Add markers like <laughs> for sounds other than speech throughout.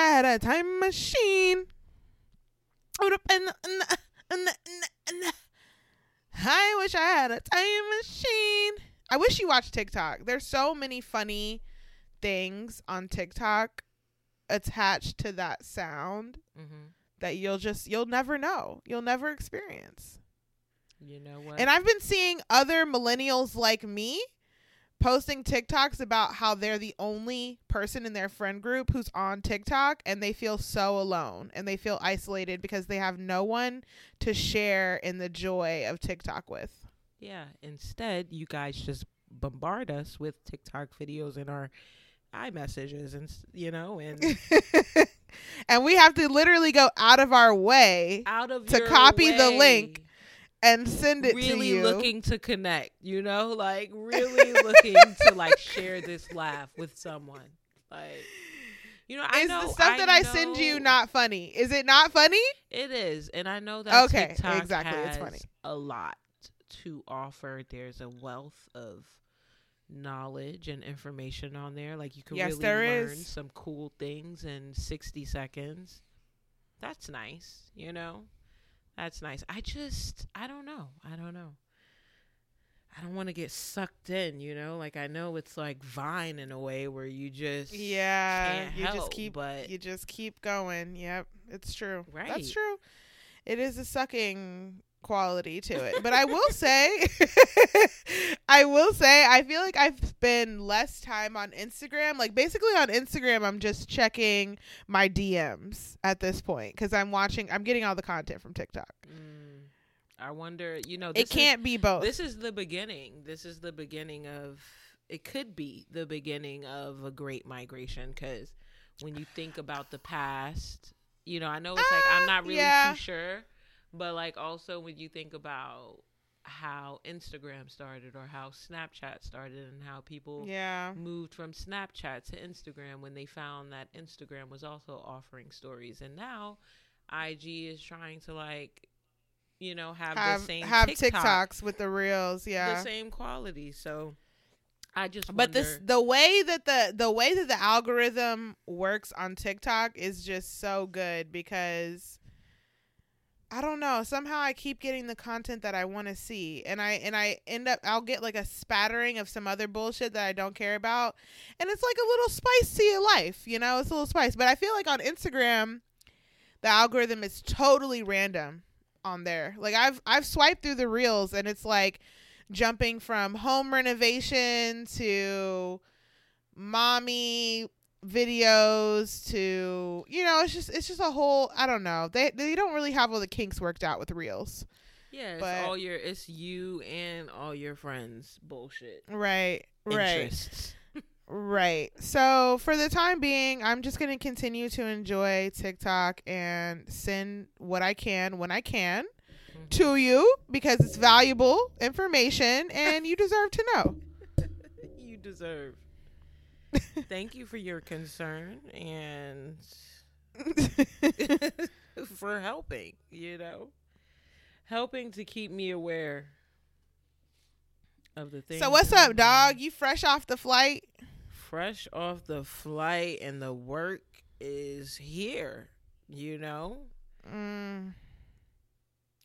I wish I had a time machine. I wish I had a time machine. I wish you watched TikTok. There's so many funny things on TikTok attached to that sound Mm-hmm. that you'll just you'll never know. You'll never experience. You know what? And I've been seeing other millennials like me posting TikToks about how they're the only person in their friend group who's on TikTok and they feel so alone and they feel isolated because they have no one to share in the joy of TikTok with. yeah. Instead, you guys just bombard us with TikTok videos in our iMessages, and you know, and <laughs> and we have to literally go out of our way out of To copy the link and send it to really you. looking to connect, you know, like really looking to like share this laugh with someone. Like, you know, I Is know the stuff that I send you not funny? Is it not funny? It is, and I know that Okay, TikTok exactly, has it's funny. a lot to offer. There's a wealth of knowledge and information on there. Like you can Yes, really learn is. some cool things in 60 seconds. That's nice, you know. That's nice. I just, I don't know. I don't know. I don't want to get sucked in, you know. Like I know it's like Vine in a way where you just Yeah, you help, just keep but you just keep going. Yep, it's true. Right. That's true. It is a sucking quality to it. But I will say <laughs> I will say I feel like I've spent less time on Instagram. Like basically on Instagram I'm just checking my DMs at this point cuz I'm watching I'm getting all the content from TikTok. Mm, I wonder, you know, this It is- can't be both. This is the beginning. This is the beginning of. It could be the beginning of a great migration because when you think about the past, you know, I know it's like I'm Ah, not really yeah. too sure, but like also when you think about how Instagram started or how Snapchat started and how people yeah. moved from Snapchat to Instagram when they found that Instagram was also offering stories, and now IG is trying to like, you know, have, Have the same have TikTok, TikToks with the reels, yeah. the same quality. So I just But this the way that the the way that the algorithm works on TikTok is just so good because I don't know, somehow I keep getting the content that I want to see and I and I end up I'll get like a spattering of some other bullshit that I don't care about and it's like a little spice to your life, you know? It's a little spice, but I feel like on Instagram the algorithm is totally random on there. Like I've I've swiped through the reels and it's like jumping from home renovation to mommy videos to you know it's just it's just a whole I don't know. They they don't really have all the kinks worked out with reels. Yeah, it's but- all your it's you and all your friends bullshit. Right right. Interests. right. So for the time being I'm just gonna continue to enjoy TikTok and send what I can when I can mm-hmm. to you because it's valuable information and you deserve to know. <laughs> You deserve. Thank you for your concern and <laughs> for helping, you know. Helping to keep me aware of the things. so what's up dog you fresh off the flight Fresh off the flight and the work is here, you know? mm.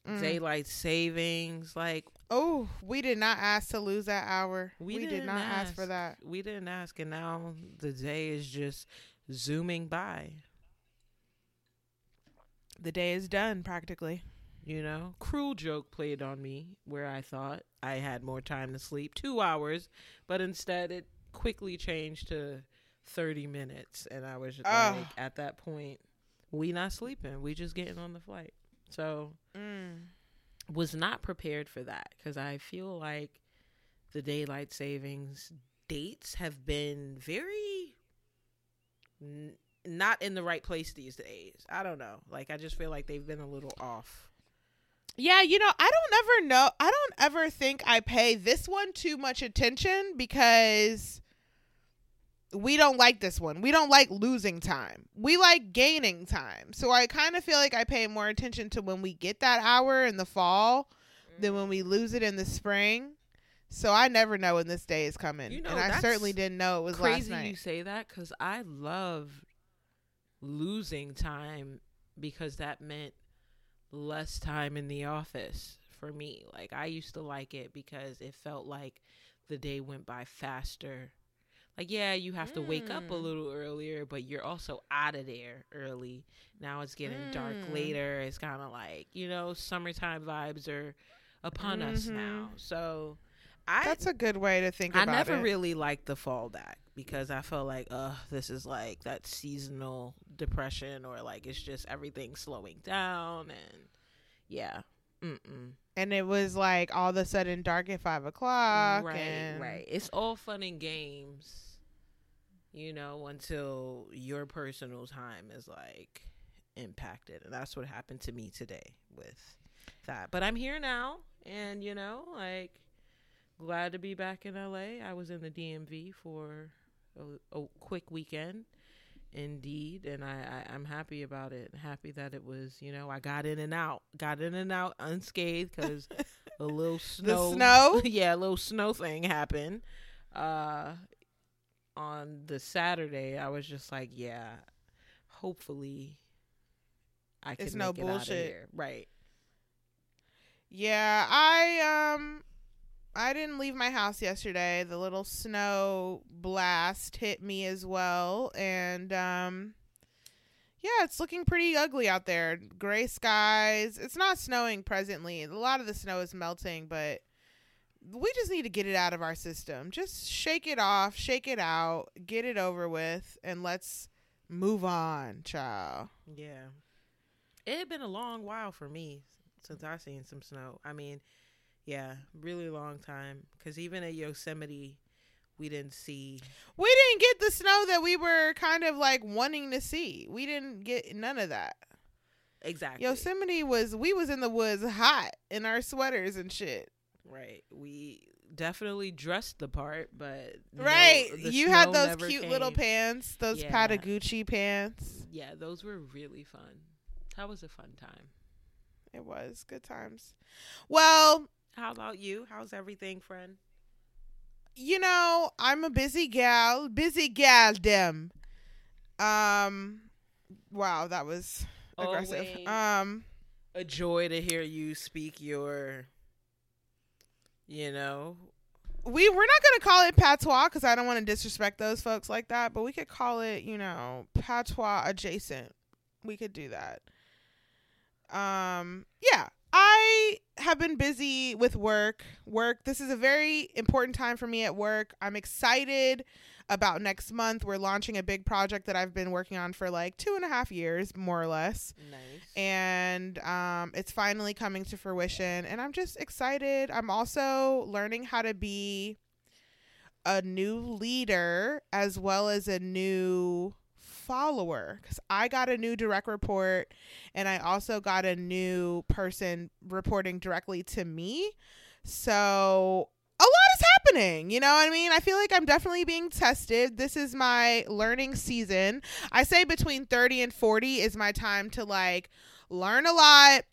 Mm. Daylight savings, like Oh, we did not ask to lose that hour. We We, did not ask. for that. we didn't ask and now the day is just zooming by. The day is done practically. You know, cruel joke played on me where I thought I had more time to sleep, two hours, but instead it quickly changed to 30 minutes. And I was just Ah. like, at that point, we not sleeping. We just getting on the flight. So Mm. Was not prepared for that because I feel like the daylight savings dates have been very n- not in the right place these days. I don't know. Like I just feel like they've been a little off. Yeah, you know, I don't ever know. I don't ever think I pay this one too much attention because we don't like this one. We don't like losing time. We like gaining time. So I kind of feel like I pay more attention to when we get that hour in the fall than when we lose it in the spring. So I never know when this day is coming. You know, and I certainly didn't know it was Crazy you say that because I love losing time because that meant less time in the office for me. Like I used to like it because it felt like the day went by faster. Like yeah, you have to wake up a Mm. little earlier, but you're also out of there early. Now it's getting dark Mm. later. It's kind of like, you know, summertime vibes are upon us Mhm. now. So I That's a good way to think I never it. really liked the fallback because I felt like, uh, this is like that seasonal depression or like it's just everything slowing down and yeah. Mm-mm. and it was like all of a sudden dark at five o'clock. Right, and right. It's all fun and games, you know, until your personal time is like impacted. And that's what happened to me today with that. But I'm here now and, you know, like glad to be back in LA. I was in the DMV for a, a quick weekend. Indeed, and I, I I'm happy about it. Happy that it was, you know, I got in and out, got in and out unscathed because <laughs> a little snow, the snow? <laughs> yeah, a little snow thing happened. Uh, on the Saturday, I was just like, yeah, hopefully, I can It's no make it out of bullshit. here. right? Yeah, I um I didn't leave my house yesterday. The little snow blast hit me as well and um yeah, it's looking pretty ugly out there. Gray skies. It's not snowing presently. A lot of the snow is melting, but we just need to get it out of our system. Just shake it off, shake it out, get it over with, and let's move on, child. Yeah. It had been a long while for me since I seen some snow. I mean, yeah, really long time. Because even at Yosemite, we didn't see. We didn't get the snow that we were kind of like wanting to see. We didn't get none of that. Exactly. Yosemite was we was in the woods hot in our sweaters and shit. Right. We definitely dressed the part, but no, right. the you had those never cute little pants, those Yeah. Patagucci pants. Yeah, those were really fun. That was a fun time. It was good times. Well, How about you? How's everything, friend? you know, I'm a busy gal, busy gal dem. Um wow, that was aggressive. Always. Um A joy to hear you speak your, you know, we we're not gonna call it patois because I don't want to disrespect those folks like that, but we could call it, you know, patois adjacent. We could do that. Um, yeah, I have been busy with work. Work. This is a very important time for me at work. I'm excited about next month. We're launching a big project that I've been working on for like two and a half years, more or less nice. and um, it's finally coming to fruition and i'm just excited i'm also learning how to be a new leader as well as a new follower because i got a new direct report and i also got a new person reporting directly to me. So a lot is happening you know what i mean? I feel like i'm definitely being tested. This is my learning season. I say between 30 and 40 is my time to like learn a lot,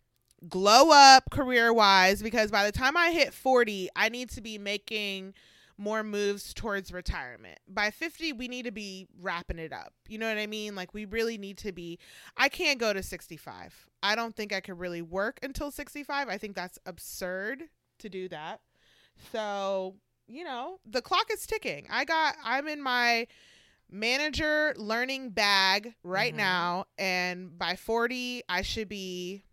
glow up career wise, because by the time I hit 40, I need to be making more moves towards retirement. By 50, we need to be wrapping it up. You know what I mean? Like, we really need to be. I can't go to 65. I don't think I could really work until 65. I think that's absurd to do that. So, you know, the clock is ticking. I got, I'm in my manager learning bag right Mhm. now and by 40 I should be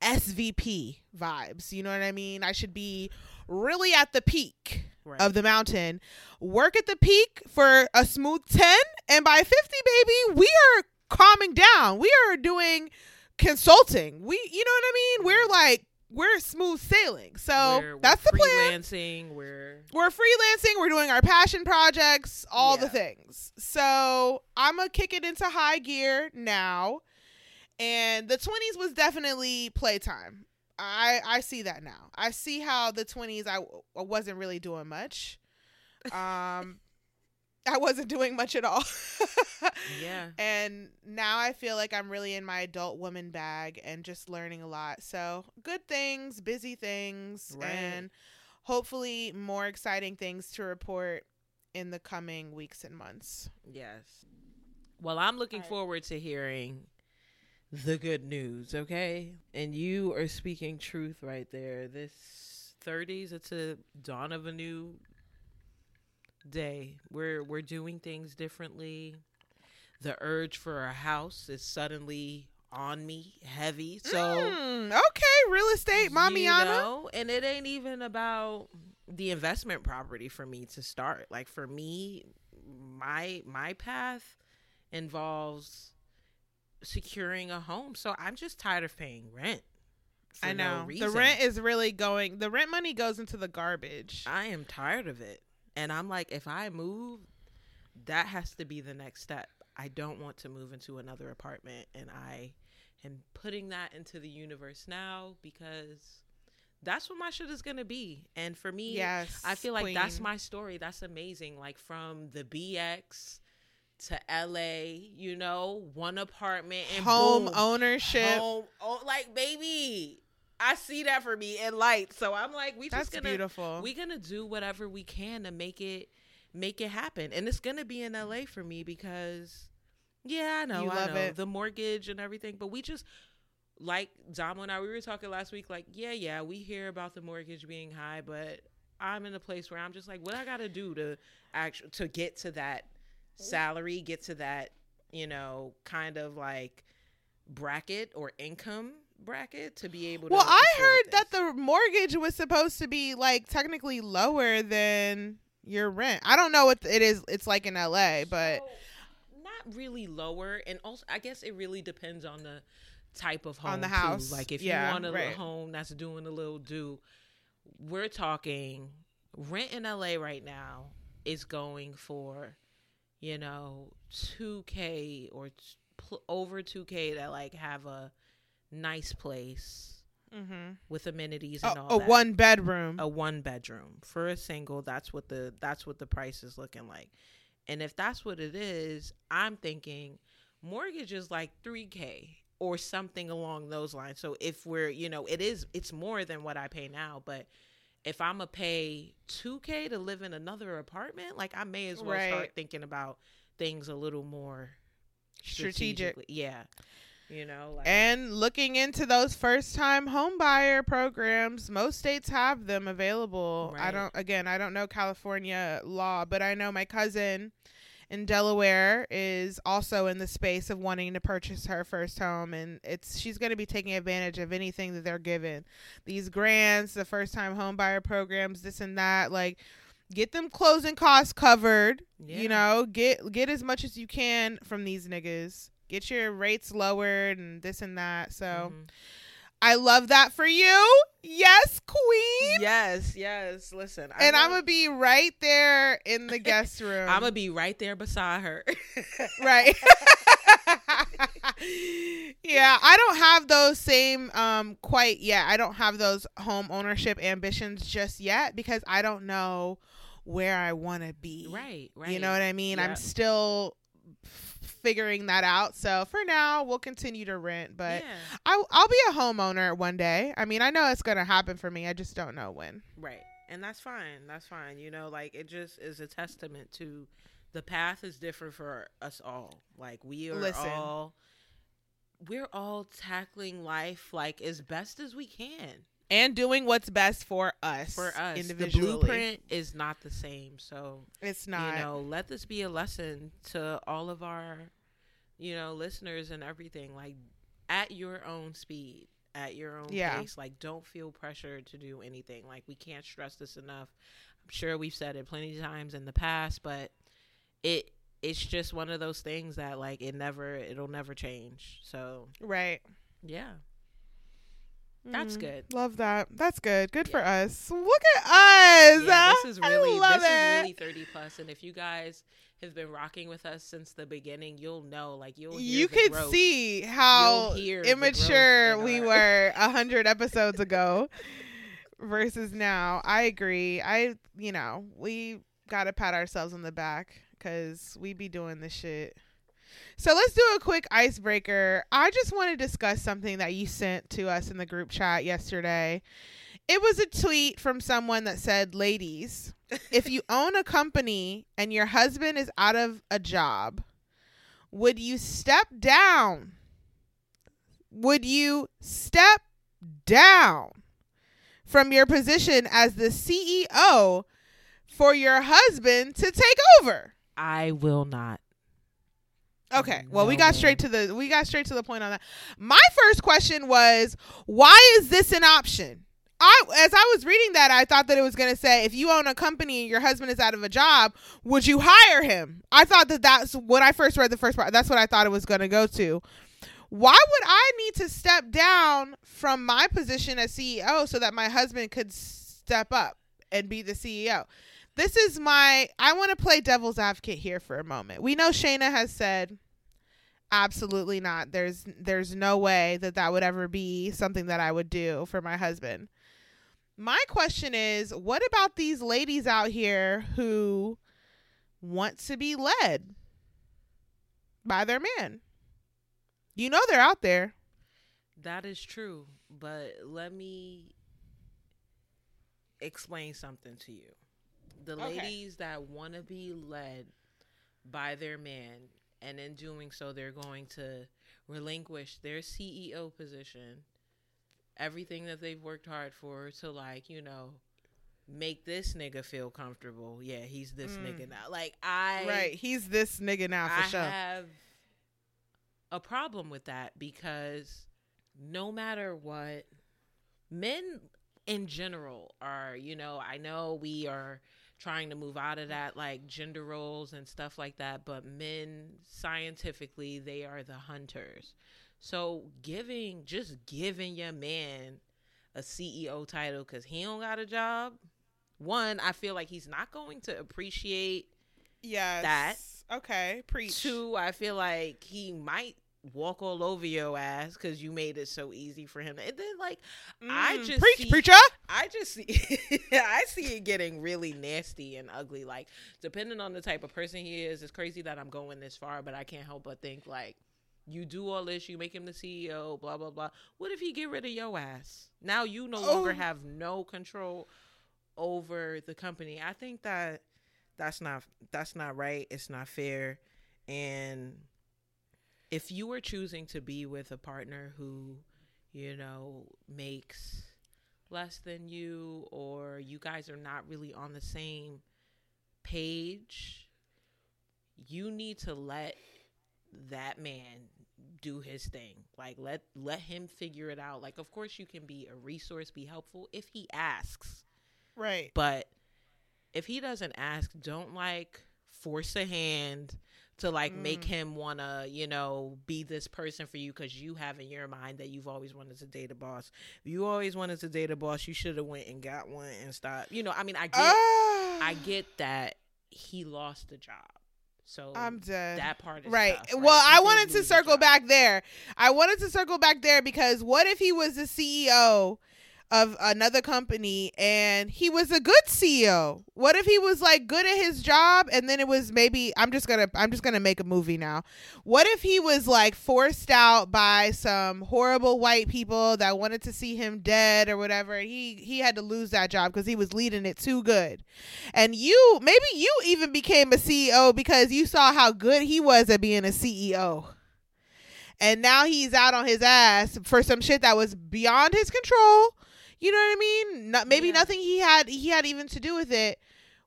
SVP vibes. You know what I mean? I should be really at the peak Right. of the mountain. Work at the peak for a smooth 10 and by 50 baby, we are calming down. We are doing consulting. We, you know what I mean? We're like we're smooth sailing. So We're- we're that's the plan. freelancing. We're We're freelancing. We're doing our passion projects, all the things. So I'm gonna kick it into high gear now. And the 20s was definitely playtime. I I see that now. I see how the 20s I, I wasn't really doing much. <laughs> Um I wasn't doing much at all. <laughs> yeah. And now I feel like I'm really in my adult woman bag and just learning a lot. So, good things, busy things, Right. and hopefully more exciting things to report in the coming weeks and months. Yes. Well, I'm looking Alright. forward to hearing the good news, okay? And you are speaking truth right there. This 30s, it's a dawn of a new day. We're we're doing things differently. The urge for a house is suddenly on me, heavy. So Mm, okay, real estate, you know, and it ain't even about the investment property for me to start. Like for me, my my path involves securing a home. So I'm just tired of paying rent. I know. No the rent is really going, the rent money goes into the garbage. I am tired of it. And I'm like, if I move, that has to be the next step. I don't want to move into another apartment. And I am putting that into the universe now because that's what my shit is going to be. And for me, yes. I feel like that's my story. That's amazing. Like from the BX to LA, you know, one apartment and home boom, ownership. home. Oh, like baby, I see that for me in light. So I'm like, we That's just gonna beautiful. we gonna do whatever we can to make it make it happen, and it's gonna be in LA for me because yeah, I know, You I love know it. the mortgage and everything, but we just like Damo and I we were talking last week. Like, yeah, yeah, we hear about the mortgage being high, but I'm in a place where I'm just like, what I gotta do to actually to get to that salary, get to that, you know, kind of like bracket or income bracket to be able to. Well, I heard that the mortgage was supposed to be like technically lower than your rent. I don't know what it is. It's like in LA, but So, not really lower, and also I guess it really depends on the type of home On the too. house, Like if yeah, you want a little right. home that's doing a little do, we're talking rent in LA right now is going for, you know, two k or t- pl- over two k that like have a nice place mm-hmm. with amenities a, and all a that one bedroom. a one bedroom for a single that's what the that's what the price is looking like and if that's what it is i'm thinking mortgage is like 3k or something along those lines so if we're you know it is it's more than what i pay now but if i'm gonna pay 2k to live in another apartment like i may as well Right. start thinking about things a little more Strategic. strategically. yeah you know like And looking into those first time home buyer programs, most states have them available. I don't again, I don't know California law, but I know my cousin in Delaware is also in the space of wanting to purchase her first home and it's she's going to be taking advantage of anything that they're given. These grants, the first time home buyer programs, this and that, like get them closing costs covered yeah. you know, get get as much as you can from these niggas. Get your rates lowered and this and that. So Mhm. I love that for you. Yes, queen. yes yes listen I And I'm going to be right there in the <laughs> guest room. I'm gonna be right there beside her. <laughs> right. <laughs> yeah, I don't have those same um quite yet. I don't have those home ownership ambitions just yet because I don't know where I want to be. right, right. You know what I mean? I'm still figuring that out. So for now, we'll continue to rent, but yeah, I'll, I'll be a homeowner one day. I mean, I know it's going to happen for me. I just don't know when. right, and that's fine. That's fine. You know, like it just is a testament to the path is different for us all. Like we are Listen. all, we're all tackling life like as best as we can And doing what's best for us. for us. individually. The blueprint is not the same, so It's not. you know let this be a lesson to all of our you know listeners and everything like at your own speed at your own Yeah. pace like don't feel pressure to do anything like we can't stress this enough i'm sure we've said it plenty of times in the past but it it's just one of those things that like it never it'll never change so right. Yeah. That's Mm, good. Love that. That's good. Good for us. Look at us. Yeah, this <laughs> is I really love this it. is really 30 plus and if you guys have been rocking with us since the beginning, you'll know like you'll you could growth. see how You'll hear the immature we our- were <laughs> a hundred episodes ago versus now. I agree. I, you know, we got to pat ourselves on the back because we be doing this shit. So let's do a quick icebreaker. I just want to discuss something that you sent to us in the group chat yesterday. It was a tweet from someone that said, Ladies, if you own a company and your husband is out of a job, would you step down? Would you step down from your position as the CEO for your husband to take over? I will not. Okay. Well, we got straight to the we got straight to the point on that. My first question was, why is this an option? I as I was reading that, I thought that it was going to say if you own a company and your husband is out of a job, would you hire him? I thought that that's when I first read the first part. That's what I thought it was going to go to. Why would I need to step down from my position as CEO so that my husband could step up and be the CEO? This is my I want to play devil's advocate here for a moment. We know Shayna has said absolutely not. There's there's no way that that would ever be something that I would do for my husband. My question is, what about these ladies out here who want to be led by their man? You know they're out there. That is true, but let me explain something to you. The Okay. ladies that want to be led by their man, and in doing so, they're going to relinquish their CEO position, everything that they've worked hard for, to like, you know, make this nigga feel comfortable. Yeah, he's this Mm. nigga now. Like, I. right. He's this nigga now for I sure. I have a problem with that because no matter what, men in general are, you know, I know we are trying to move out of that like gender roles and stuff like that, but men scientifically, they are the hunters. So giving, just giving your man a CEO title because he don't got a job. One, I feel like he's not going to appreciate yes. that. Okay. Preach. Two, I feel like he might walk all over your ass because you made it so easy for him. And then, like, I Mm. just preach, see- preacher. I just see, <laughs> I see it getting really nasty and ugly. Like, depending on the type of person he is, it's crazy that I'm going this far, but I can't help but think like. You do all this, you make him the CEO, blah blah blah. What if he get rid of your ass? Now you no longer Oh. have no control over the company. I think that that's not that's not right. It's not fair. And if you were choosing to be with a partner who, you know, makes less than you or you guys are not really on the same page, you need to let that man do his thing. Like let let him figure it out. Like of course you can be a resource, be helpful if he asks. Right. But if he doesn't ask, don't like force a hand to like make Mm. him want to, you know, be this person for you because you have in your mind that you've always wanted to date a boss. If you always wanted to date a boss, you should have went and got one and stopped. You know, I mean, I get, Ah. I get that he lost the job. So I'm dead. that part is Right. tough, Well, He I wanted to circle job. back there. I wanted to circle back there because what if he was the CEO of another company and he was a good CEO? What if he was like good at his job and then it was maybe I'm just going to I'm just going to make a movie now. What if he was like forced out by some horrible white people that wanted to see him dead or whatever he he had to lose that job because he was leading it too good. And you maybe you even became a CEO because you saw how good he was at being a CEO. And now he's out on his ass for some shit that was beyond his control. You know what I mean? Not, maybe Yeah. nothing he had he had even to do with it.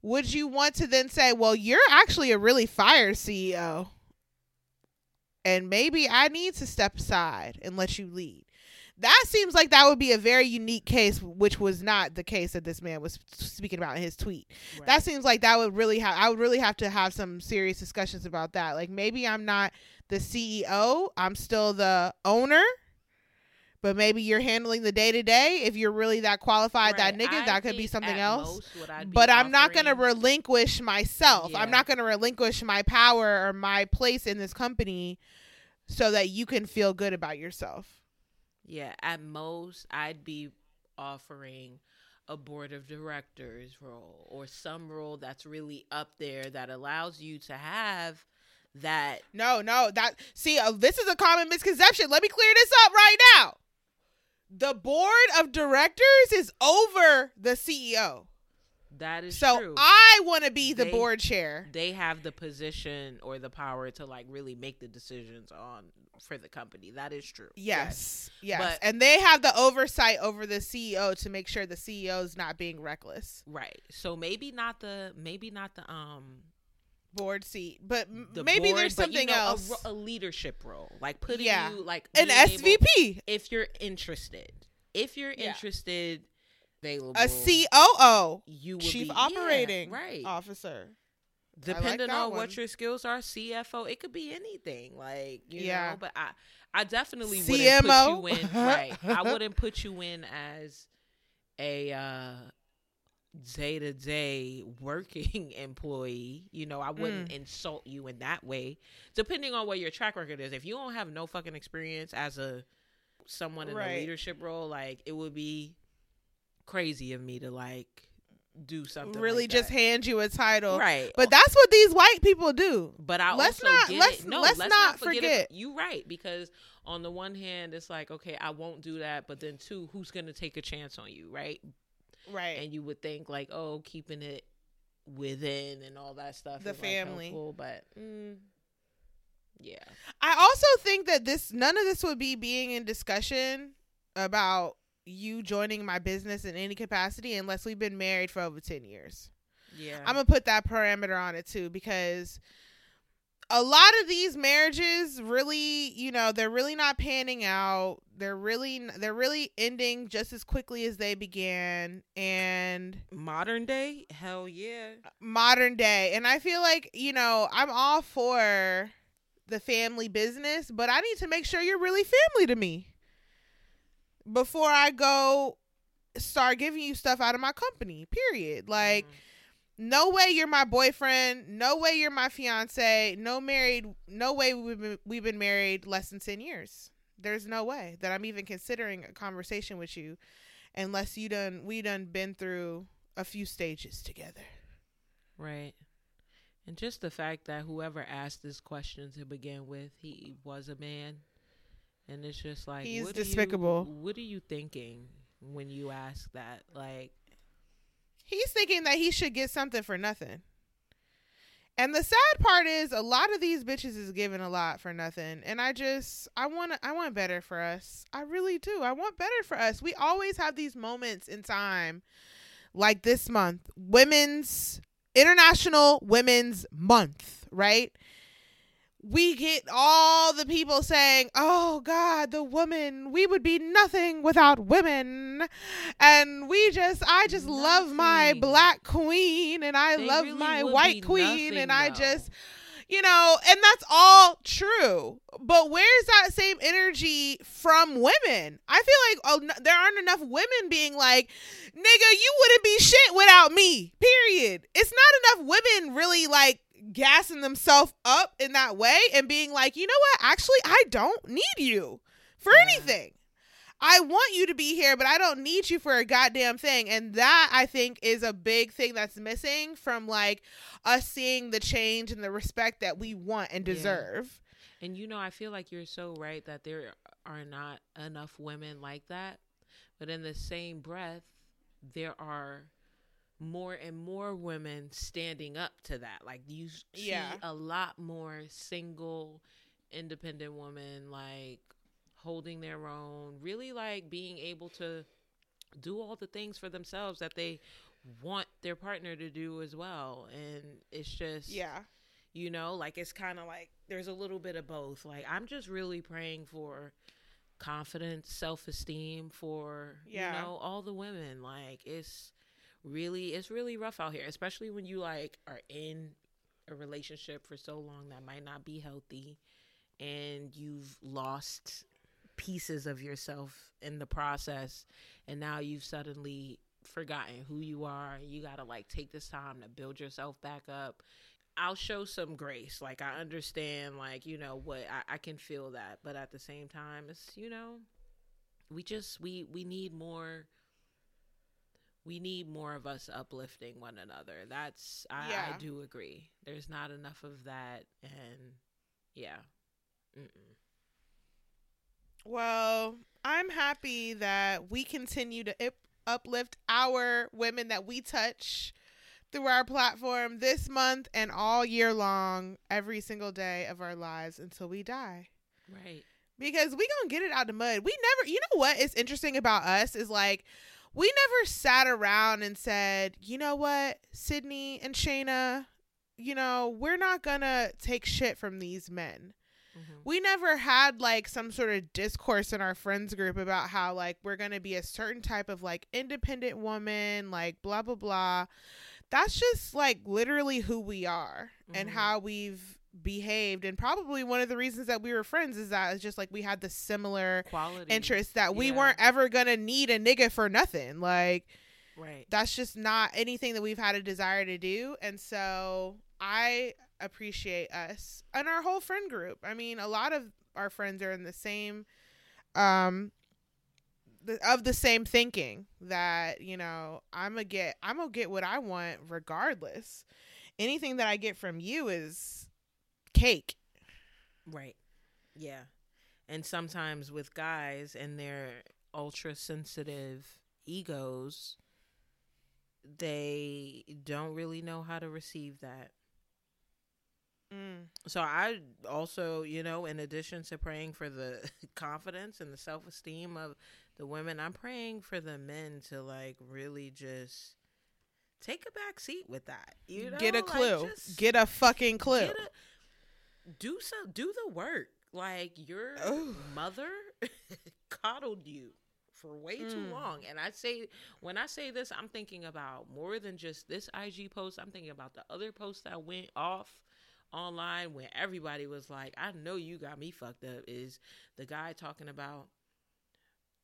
Would you want to then say, "Well, you're actually a really fire CEO." And maybe I need to step aside and let you lead. That seems like that would be a very unique case, which was not the case that this man was speaking about in his tweet Right. that seems like that would really have i would really have to have some serious discussions about that like maybe i'm not the ceo i'm still the owner But maybe you're handling the day to day. If you're really that qualified, that nigga, I that could be something else. most what I'd be But I'm not going to relinquish myself. Yeah. I'm not going to relinquish my power or my place in this company so that you can feel good about yourself. Yeah, at most, I'd be offering a board of directors role or some role that's really up there that allows you to have that. No, no, that see, uh, this is a common misconception. Let me clear this up right now. The board of directors is over the CEO. That is So true. I want to be the They- board chair. they have the position or the power to like really make the decisions on for the company. That is true. Yes, yes, But- and they have the oversight over the CEO to make sure the CEO is not being reckless. Right. So maybe not the maybe not the um Board seat, but the maybe board, there's but, you something else. A, a, leadership role, like putting Yeah. you like an being able- SVP, if you're interested. If you're Yeah. interested, available. a COO, you chief be, operating yeah, right. officer. Depending that on one. what your skills are, CFO, it could be anything. Like you Yeah. know, but I I definitely wouldn't put you in right. I <laughs> wouldn't put you in as a uh day to day working <laughs> employee. You know, I wouldn't Mm. insult you in that way. Depending on what your track record is. If you don't have no fucking experience as a someone in Right. a leadership role, like it would be crazy of me to like do something really like just that. hand you a title, right But that's what these white people do. but I Let's also not- get let's-. No, let's let's, not not, forget, forget. You right because on the one hand, it's like okay, I won't do that, but then two, who's gonna take a chance on you, right? Right. And you would think like, oh, keeping it within and all that stuff, The like, family. helpful, but mm, yeah, I also think that this none of this would be being in discussion about you joining my business in any capacity unless we've been married for over 10 years. yeah, I'm going to put that parameter on it too because a lot of these marriages really, you know, they're really not panning out. They're really they're really ending just as quickly as they began and modern day, hell yeah, modern day. And I feel like, you know, I'm all for the family business, but I need to make sure you're really family to me before I go start giving you stuff out of my company. Period. Like Mhm. No way you're my boyfriend, no way you're my fiance, no married, no way we've been, we've been married less than 10 years. There's no way that I'm even considering a conversation with you unless you done we done been through a few stages together. right. And just the fact that whoever asked this question to begin with, he was a man, and it's just like He's what are you- despicable. what are you thinking when you ask that? Like, He's thinking that he should get something for nothing. And the sad part is a lot of these bitches is giving a lot for nothing. And I just I want I want better for us. I really do. I want better for us. We always have these moments in time like this month, Women's International Women's Month, right? We get all the people saying, "Oh God, the woman, we would be nothing without women." And we just I just love my black queen and I They love really my white queen nothing, and I though. just you know, and that's all true. But where's that same energy from women? I feel like oh, n- there aren't enough women being like, nigga, you wouldn't be shit without me. Period. It's not enough women really like gassing themselves up in that way and being like, you know what? Actually, I don't need you for Yeah. anything. I want you to be here, but I don't need you for a goddamn thing. And that I think is a big thing that's missing from like us seeing the change and the respect that we want and Yeah. deserve. And you know, I feel like you're so right that there are not enough women like that. But in the same breath, there are more and more women standing up to that. Like you see Yeah. a lot more single, independent women like holding their own, really like being able to do all the things for themselves that they want their partner to do as well. And it's just Yeah. you know like it's kind of like there's a little bit of both like i'm just really praying for confidence self-esteem for Yeah. you know all the women like it's really it's really rough out here especially when you like are in a relationship for so long that might not be healthy and you've lost pieces of yourself in the process and now you've suddenly forgotten who you are. You got to like take this time to build yourself back up. I'll show some grace. Like i understand like you know what I, I can feel that but at the same time it's you know we just we we need more we need more of us uplifting one another that's i, Yeah. I do agree there's not enough of that and yeah Mm-mm. Well, I'm happy that we continue to ip- uplift our women that we touch through our platform this month and all year long, every single day of our lives until we die. right Because we gonna get it out the mud. We never, you know what is interesting about us is like we never sat around and said, you know what, Sydney and Shayna, you know, we're not gonna take shit from these men Mhm. we never had like some sort of discourse in our friends group about how like we're to be a certain type of like independent woman like blah blah blah that's just like literally who we are and Mhm. how we've behaved. And probably one of the reasons that we were friends is that it's just like we had the similar quality. interests that we Yeah. weren't ever to need a nigga for nothing. Like right. that's just not anything that we've had a desire to do. And so i appreciate us and our whole friend group. I mean a lot of our friends are in the same um the, of the same thinking that you know i'm gonna get i'm gonna get what i want regardless. Anything that i get from you is cake Right. Yeah. And sometimes with guys and their ultra sensitive egos, they don't really know how to receive that. mm. So I also, you know, in addition to praying for the <laughs> confidence and the self-esteem of the women, I'm praying for the men to like really just take a back seat with that. You know, get a Like, clue just- get a fucking clue Get a- do so. Do the work. Like your mother <laughs> coddled you for way too Mm. long, and I say when I say this, I'm thinking about more than just this IG post. I'm thinking about the other posts that went off online when everybody was like, "I know you got me fucked up." Is the guy talking about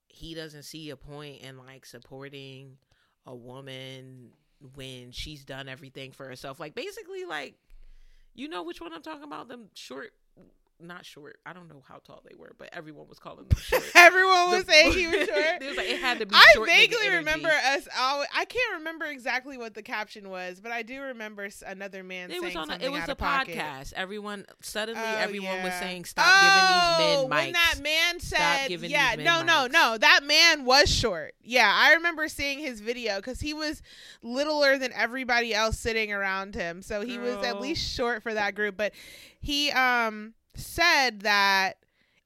he doesn't see a point in like supporting a woman when she's done everything for herself. Like basically like you know which one I'm talking about? Them short not short. I don't know how tall they were, but everyone was calling them <laughs> short. everyone was The- saying he was <laughs> short It was like it had to be I vaguely remember us. All I can't remember exactly what the caption was, but I do remember another man It saying was on a, it was a pocket. podcast. Everyone suddenly Oh, everyone was saying stop giving these Oh, men mics. When that man said, "Yeah, no, men no, mics. no," that man was short. Yeah, I remember seeing his video because he was littler than everybody else sitting around him, so he was at least short for that group. But he um said that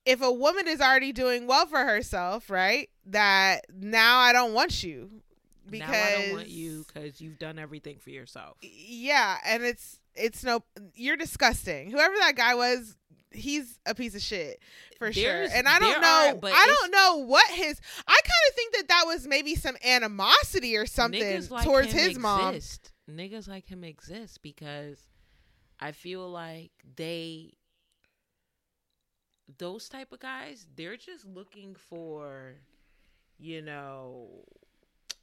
if a woman is already doing well for herself, right, that now I don't want you because now I don't want you because you've done everything for yourself. yeah, and it's it's no you're disgusting. Whoever that guy was, he's a piece of shit for sure. And I don't know are, I don't know what his I kind of think that that was maybe some animosity or something like towards his mom. exist. Niggas like him exist because I feel like they those type of guys, they're just looking for, you know,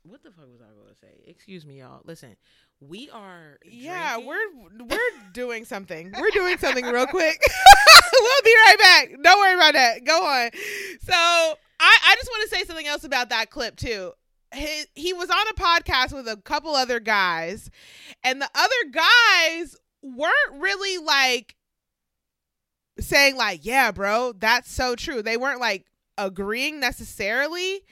what the fuck was I going to say? Excuse me, y'all. Listen, we are. Yeah, drinking- we're we're doing something. We're doing something real quick. <laughs> we'll be right back. Don't worry about that. Go on. So I I just want to say something else about that clip too. He, he was on a podcast with a couple other guys, and the other guys weren't really like saying like, "Yeah, bro, that's so true." They weren't like agreeing necessarily,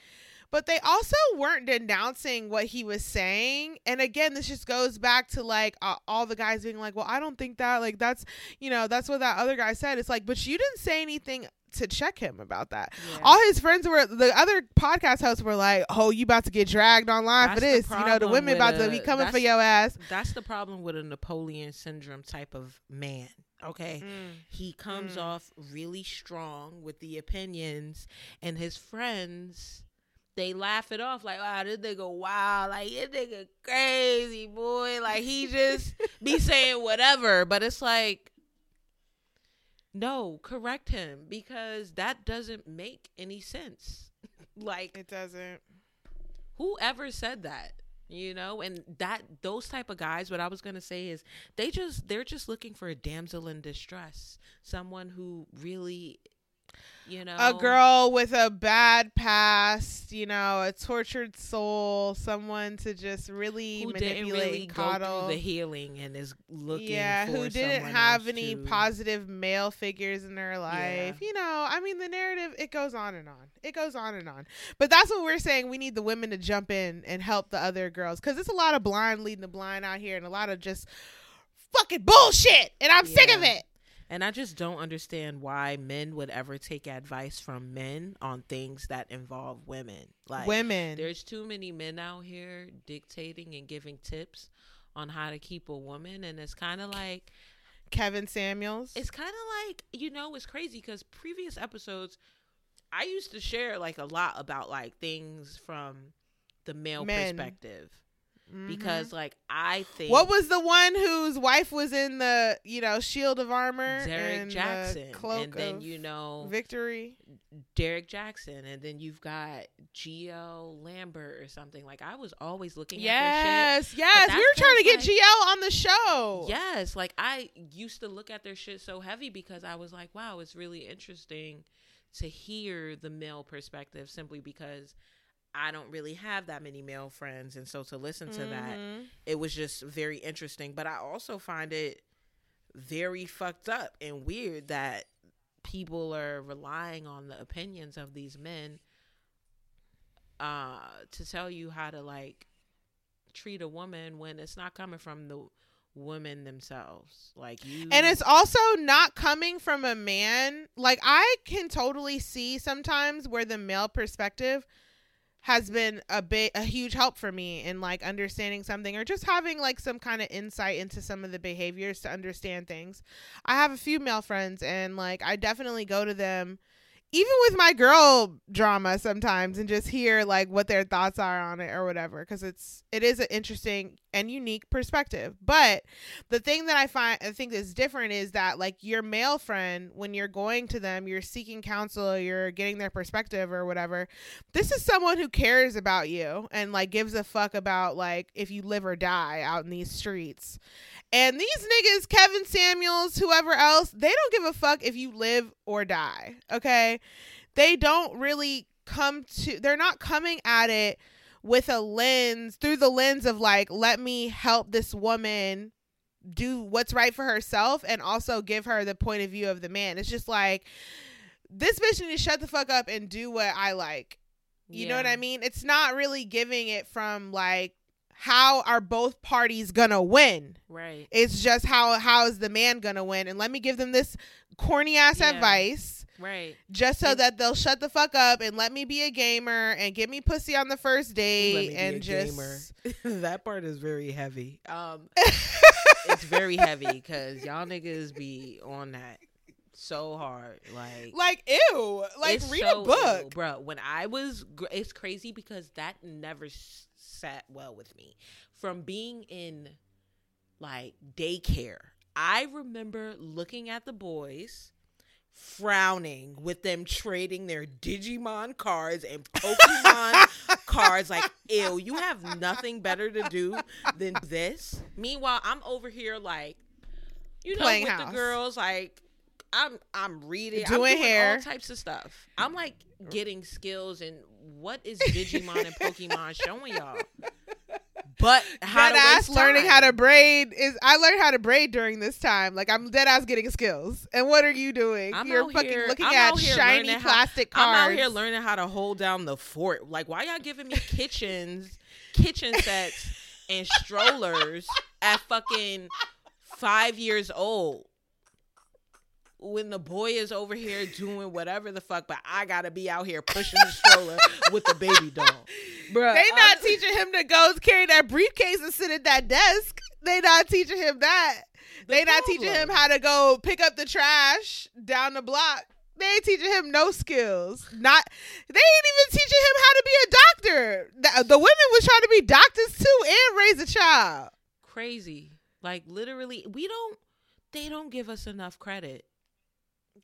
but they also weren't denouncing what he was saying. And again, this just goes back to like uh, all the guys being like, "Well, I don't think that like that's, you know, that's what that other guy said." It's like, "But you didn't say anything to check him about that." Yeah. All his friends were the other podcast hosts were like, "Oh, you about to get dragged online for That's the this. You know, the women about to be coming for your ass." That's the problem with a Napoleon syndrome type of man. Okay. He comes Mm. off really strong with the opinions, and his friends they laugh it off like, "Wow, this nigga wow, like this nigga crazy boy." Like he just <laughs> be saying whatever, but it's like no, correct him because that doesn't make any sense. <laughs> like It doesn't. whoever said that you know? And that those type of guys what i was going to say is they just they're just looking for a damsel in distress. Someone who really you know A girl with a bad past, you know, a tortured soul, someone to just really who manipulate, really coddle. go through the healing and is looking yeah, who didn't have any to- positive male figures in their life. You know, I mean, the narrative it goes on and on. It goes on and on. But that's what we're saying. We need the women to jump in and help the other girls because it's a lot of blind leading the blind out here, and a lot of just fucking bullshit. And I'm sick of it. And i just don't understand why men would ever take advice from men on things that involve women like women. There's too many men out here dictating and giving tips on how to keep a woman, and it's kind of like Kevin Samuels. it's kind of like you know it's crazy because previous episodes, I used to share like a lot about like things from the male Men. perspective Mhm. because like I think What was the one whose wife was in the, you know, shield of armor? Derek and the Jackson, cloak and then you know victory. Derrick Jaxn, and then you've got Gio Lambert or something. Like I was always looking at their shit Yes, yes. We were trying to get like- GL on the show. Yes, like I used to look at their shit so heavy because I was like, wow, it's really interesting to hear the male perspective simply because I don't really have that many male friends and so to listen to that Mhm. it was just very interesting, but I also find it very fucked up and weird that people are relying on the opinions of these men uh to tell you how to like treat a woman when it's not coming from the women themselves like you And it's also not coming from a man. Like I can totally see sometimes where the male perspective has been a bit a huge help for me in like understanding something or just having like some kind of insight into some of the behaviors to understand things. I have a few male friends and like I definitely go to them even with my girl drama sometimes and just hear like what their thoughts are on it or whatever because it's it is an interesting and unique perspective but the thing that i find i think is different is that like your male friend when you're going to them you're seeking counsel you're getting their perspective or whatever this is someone who cares about you and like gives a fuck about like if you live or die out in these streets and these niggas, Kevin Samuels, whoever else, they don't give a fuck if you live or die. Okay. They don't really come to, they're not coming at it with a lens, through the lens of like, let me help this woman do what's right for herself and also give her the point of view of the man. It's just like, this bitch need to shut the fuck up and do what I like. You know what I mean? It's not really giving it from like, how are both parties gonna win? right It's just how how is the man gonna win? And let me give them this corny ass Yeah. advice right just so And- that they'll shut the fuck up and let me be a gamer and get me pussy on the first Let date me be and a just gamer. <laughs> that part is very heavy um <laughs> it's very heavy because y'all niggas be on that so hard like like ew like It's read so a book ill, bro. When I was, gr- it's crazy because that never s- sat well with me. From being in like daycare, I remember looking at the boys, frowning with them trading their Digimon cards and Pokemon <laughs> cards. Like, ew, you have nothing better to do than this. Meanwhile, I'm over here like, you know, Playing with house. the girls, like. I'm I'm reading, I'm Doing doing hair. all types of stuff. I'm like getting skills, and what is Digimon and Pokemon showing y'all? But <laughs> how dead ass learning how to braid is I learned how to braid during this time. Like I'm dead ass getting skills. And what are you doing? I'm You're out fucking here- looking I'm at shiny learning how- plastic cards. I'm out here learning how to hold down the fort. Like, why y'all giving me kitchens, kitchen sets, and strollers at fucking five years old? When the boy is over here doing whatever the fuck, but I gotta be out here pushing the stroller with the baby doll, <laughs> bro. They not teaching him to go carry that briefcase and sit at that desk. They not teaching him that. they not teaching him how to go pick up the trash down the block. They ain't teaching him no skills. Not they ain't even teaching him how to be a doctor. The, the women was trying to be doctors too and raise a child. crazy. Like literally, we don't. They don't give us enough credit.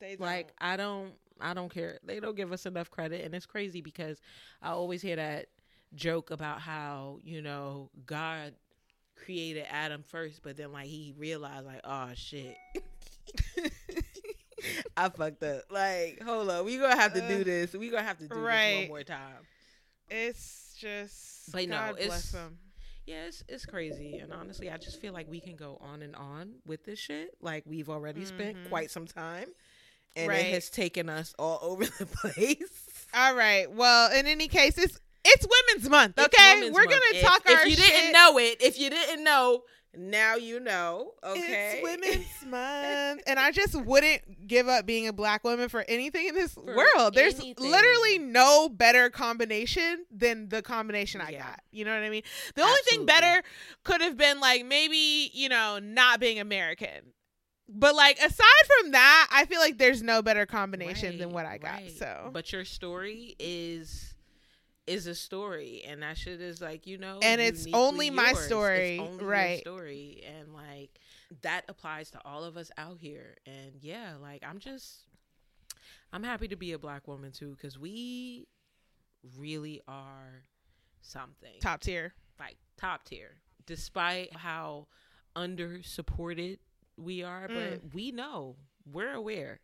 They Like I don't I don't care. They don't give us enough credit and it's crazy because I always hear that joke about how, you know, God created Adam first, but then like he realized like, oh shit. <laughs> I fucked up. Like, hold up, we gonna have to do Uh, this. We gonna have to do this one more time. it's just. But no, God bless it's-. Yeah, it's, it's crazy. And honestly, I just feel like we can go on and on with this shit. Like we've already spent Mhm. quite some time. And Right. it has taken us all over the <laughs> place. All right. Well, in any case, it's it's Women's Month. Okay, Women's we're Month. gonna If- talk if, our you shit. didn't know it, if you didn't know, now you know. Okay. It's Women's <laughs> Month, and I just wouldn't give up being a black woman for anything in this world. There's anything. literally no better combination than the combination I Yeah. got. You know what I mean? The only thing better could have been like maybe you know not being American. But like aside from that, I feel like there's no better combination than what I got. right. So But your story is is a story and that shit is like, you know, And it's only my yours. Story, only right. story. And like that applies to all of us out here. And yeah, like I'm just I'm happy to be a black woman too, because we really are something. top tier. like top tier. Despite how under supported we are, but mm. we know. We're aware.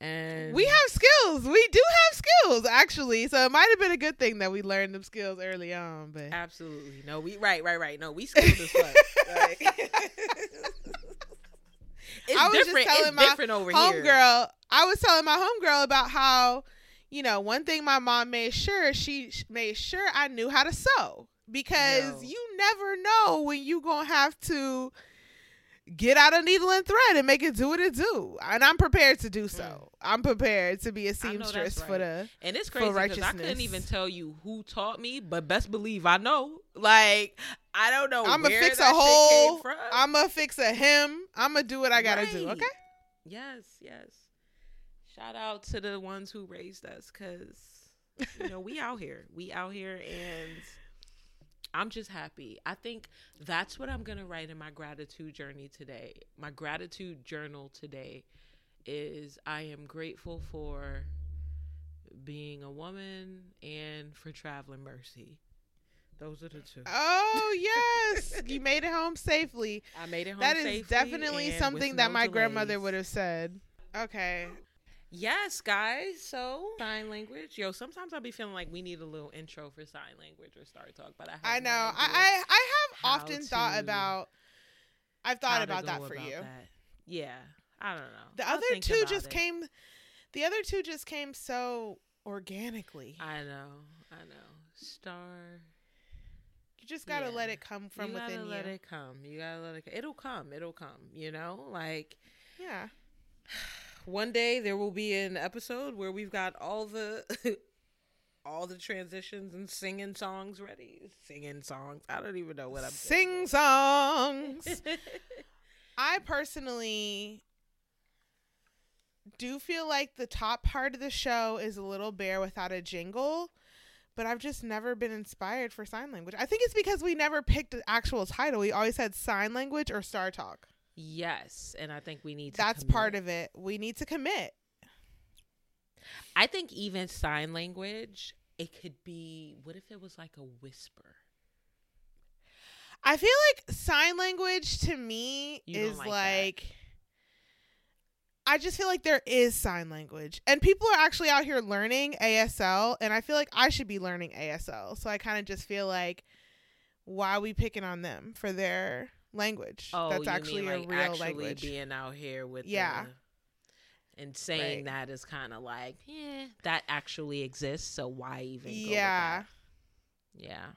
And We have skills. We do have skills, actually. So it might have been a good thing that we learned them skills early on. But Absolutely. No, we right, right, right. No, we skilled as fuck. Like, <laughs> <laughs> it's I was just telling it's my different over here. homegirl, I was telling my homegirl about how, you know, one thing my mom made sure she made sure I knew how to sew because No. you never know when you gonna have to get out a needle and thread and make it do what it do. And I'm prepared to do so. I'm prepared to be a Mm. I know that's seamstress for the. And it's crazy because I couldn't even tell you who taught me, but best believe I know. Like I don't know. I'm gonna fix a hole. I'm gonna fix a hem. I'm gonna do what I gotta do. Okay. Yes, yes. Shout out to the ones who raised us because, you know, we out here. We out here and I'm just happy. I think that's what I'm going to write in my gratitude journey today. My gratitude journal today is I am grateful for being a woman and for traveling mercy. Those are the two. Oh yes, you made it home safely. I made it home That is definitely something with that no my grandmother would have said. Okay. Yes, guys. So sign language. Yo, sometimes I'll be feeling like we need a little intro for sign language or Star Talk, but I have I no know. I, idea I I how have often thought about. I've thought about that for about you. that. Yeah, I don't know. The I'll other two just it. came. The other two just came so organically. I know. I know. Star. you just gotta yeah. let it come from within you within gotta you. let it come. You gotta let it. It'll come. It'll come. You know, like Yeah. <sighs> <sighs> <sighs> one day there will be an episode where we've got all the <laughs> all the transitions and singing songs ready. Singing songs. I don't even know what I'm Sing songs. <laughs> I personally do feel like the top part of the show is a little bare without a jingle, but I've just never been inspired for sign language. I think it's because we never picked an actual title. We always had sign language or Star Talk. Yes, and I think we need to. That's part of it. We need to commit. I think even sign language, it could be. What if it was like a whisper? I feel like sign language to me You is like like. I just feel like there is sign language. And people are actually out here learning ASL and I feel like I should be learning ASL. So I kind of just feel like why are we picking on them for their language? Oh, That's actually mean, a like, real actually language. being out here with Yeah. the- and saying Right. that is kind of like, yeah, that actually exists. So why even? Yeah. yeah.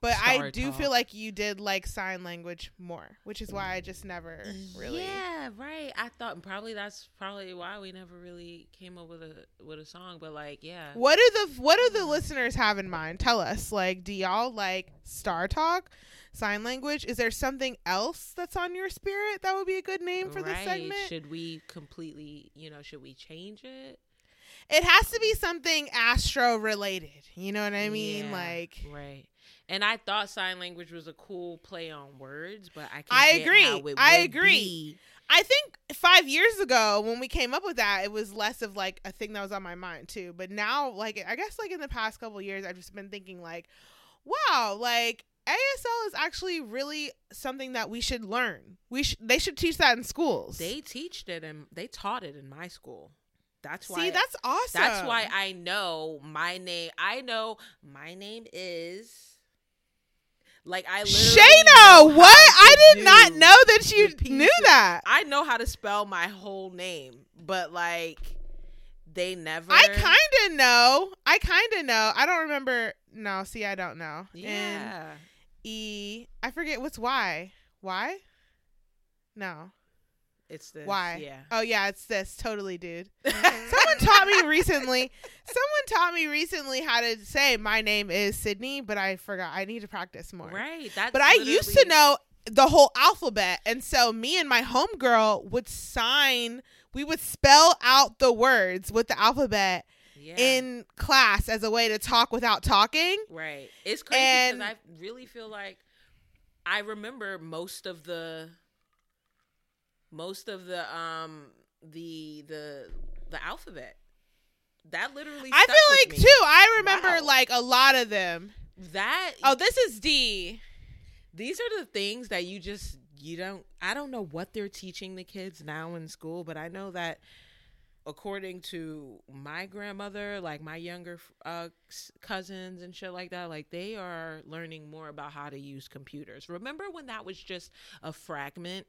But I do Talk. feel like you did like sign language more, which is why I just never really Yeah, right. I thought probably that's probably why we never really came up with a with a song. But like, yeah, What do the what do the listeners have in mind? Tell us. Like, do y'all like Star Talk, sign language? Is there something else that's on your spirit that would be a good name for this right. segment? Should we completely, you know, should we change it? it has to be something astro related. You know what I mean? Yeah, Like right. And I thought sign language was a cool play on words, but I can I agree. I agree. be. I think five years ago when we came up with that, it was less of like a thing that was on my mind too. But now, like I guess like in the past couple years, I've just been thinking like, wow, like ASL is actually really something that we should learn. We sh- they should teach that in schools. They teached it and they taught it in my school. That's why. See, that's awesome. That's why I know my name. I know my name is. Like I literally Shayna, what? I did not know that you knew that. I know how to spell my whole name, but like they never. I kind of know. I kind of know. I don't remember. No, see, I don't know. And Yeah. E, I forget what's Y. Y? No. It's this. Why? Yeah. Oh yeah, it's this. Totally, dude. <laughs> Someone taught me recently. Someone taught me recently how to say my name is Sydney, but I forgot. I need to practice more. Right. That's But I used to know the whole alphabet, and so me and my homegirl would sign. We would spell out the words with the alphabet yeah. in class as a way to talk without talking. Right. It's crazy And- because I really feel like I remember most of the most of the um the the the alphabet. That literally I feel like me. too. I remember Wow. like a lot of them. that Oh, this is D. these are the things that you just you don't I don't know what they're teaching the kids now in school, but I know that according to my grandmother, like my younger uh, cousins and shit like that, like they are learning more about how to use computers. Remember when that was just a fragment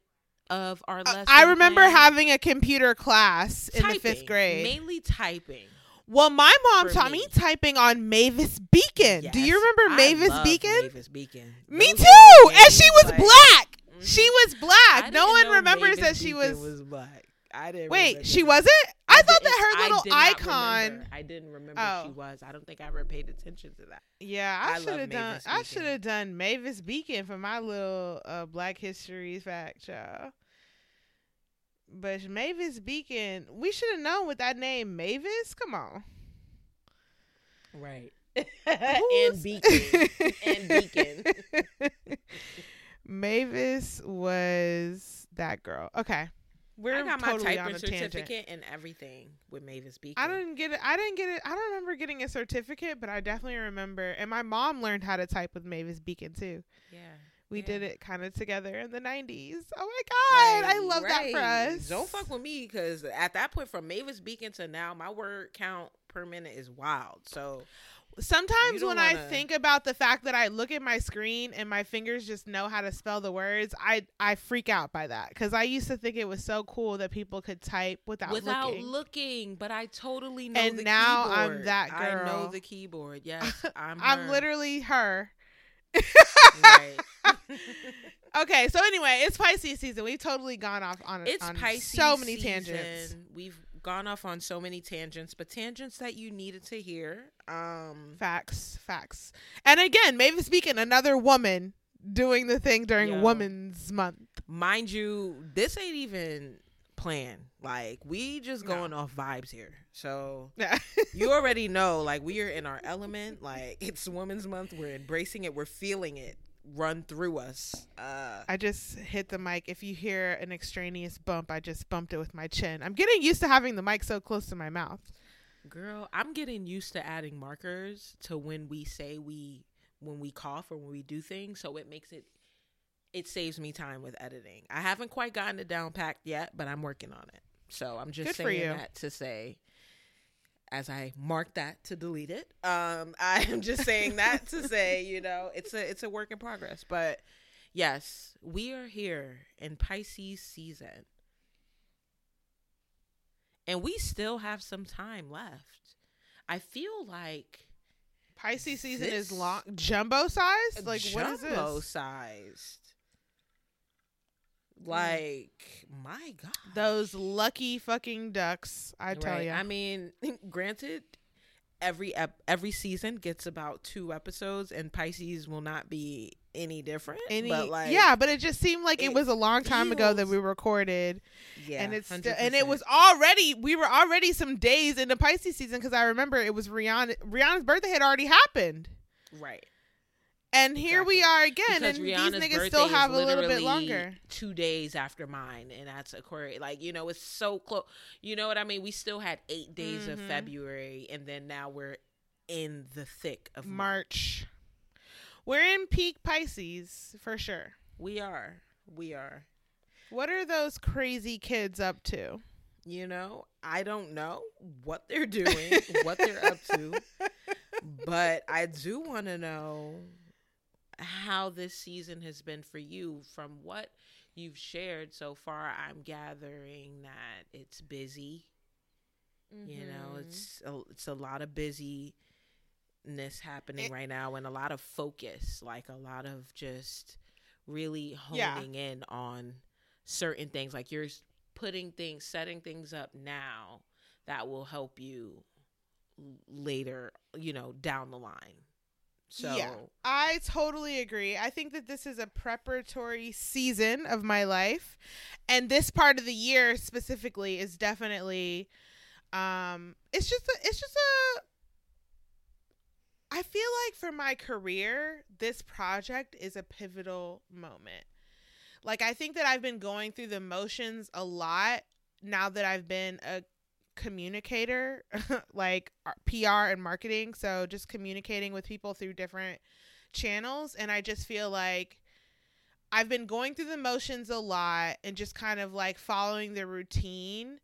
of our lesson? I remember having a computer class in the fifth grade. mainly typing. well, my mom taught me. me. typing on Mavis Beacon. Do you Yes, remember Mavis Beacon? Mavis Beacon. Me Those too. And she was like- black. Mhm. She was black. No one remembers Mavis that she Beacon was. black. I didn't. Wait, she that. wasn't? I, thought that her little not icon. remember. I didn't remember Oh. she was. I don't think I ever paid attention to that. Yeah, I I should have done. Mavis I Beacon. should have done Mavis Beacon for my little uh, Black History fact, y'all. But Mavis Beacon, we should have known with that name, Mavis. Come on, Right. <laughs> And Beacon. and Beacon. <laughs> Mavis was that girl. Okay, we're I got totally my typing a tangent. certificate and everything with Mavis Beacon. I didn't get it. I didn't get it. I don't remember getting a certificate, but I definitely remember. And my mom learned how to type with Mavis Beacon too. Yeah. We Yeah. did it kind of together in the '90s. Oh my god, I Right, love that for us. Don't fuck with me because at that point, from Mavis Beacon to now, my word count per minute is wild. So Sometimes when I wanna- think about the fact that I look at my screen and my fingers just know how to spell the words, I I freak out by that because I used to think it was so cool that people could type without, without looking. looking, but I totally know. And the now I'm keyboard. that I know the keyboard. <laughs> Yes, I'm. I'm literally her. Right. <laughs> Okay, so anyway, it's Pisces season. We've totally gone off on It's on Pisces. so many season. tangents. We've gone off on so many tangents, but tangents that you needed to hear. Um, Facts, facts. And again, Mavis Beacon, another woman doing the thing during Yo. Women's Month. mind you, this ain't even planned. Like we just No. going off vibes here. So Yeah. <laughs> you already know, like we are in our element. Like it's Women's Month. We're embracing it. We're feeling it run through us. Uh, I just hit the mic. If you hear an extraneous bump, I just bumped it with my chin. I'm getting used to having the mic so close to my mouth. Girl, I'm getting used to adding markers to when we say we when we cough or when we do things, so it makes it it saves me time with editing. I haven't quite gotten it down packed yet, but I'm working on it. So I'm just Good for saying you. that to say as I mark that to delete it. Um <laughs> I am just saying that to say, you know, it's a it's a work in progress, but yes, we are here in Pisces season. And we still have some time left. I feel like Pisces season is long, jumbo size? Like what is jumbo this? Sized. Like my god, Those lucky fucking ducks. I tell Right. you. I mean, <laughs> granted, every ep- every season gets about two episodes, and Pisces will not be any different. Any, but like, yeah, but it just seemed like it, it was a long time ago that we recorded, yeah, and it's still, and it was already we were already some days into Pisces season because I remember it was Rihanna Rihanna's birthday had already happened, right. And here we are again, because and Rihanna's these niggas still have a little bit longer. Two days after mine, and that's Aquarius. Like you know, it's so close. You know what I mean? We still had eight days of Mhm. February, and then now we're in the thick of March. March. We're in peak Pisces for sure. We are. We are. What are those crazy kids up to? You know, I don't know what they're doing, what they're up to, <laughs> but I do want to know how this season has been for you from what you've shared so far. I'm gathering that it's busy. You know, Mhm. it's a, it's a lot of busyness happening It- right now and a lot of focus, like a lot of just really Yeah. honing in on certain things. Like you're putting things, setting things up now that will help you later, you know, down the line. So, Yeah, I totally agree. I think that this is a preparatory season of my life, and this part of the year specifically is definitely, um, it's just a, it's just a. I feel like for my career, this project is a pivotal moment. Like I think that I've been going through the motions a lot now that I've been a communicator, <laughs> like uh, PR and marketing. So just communicating with people through different channels. And I just feel like I've been going through the motions a lot and just kind of like following the routine.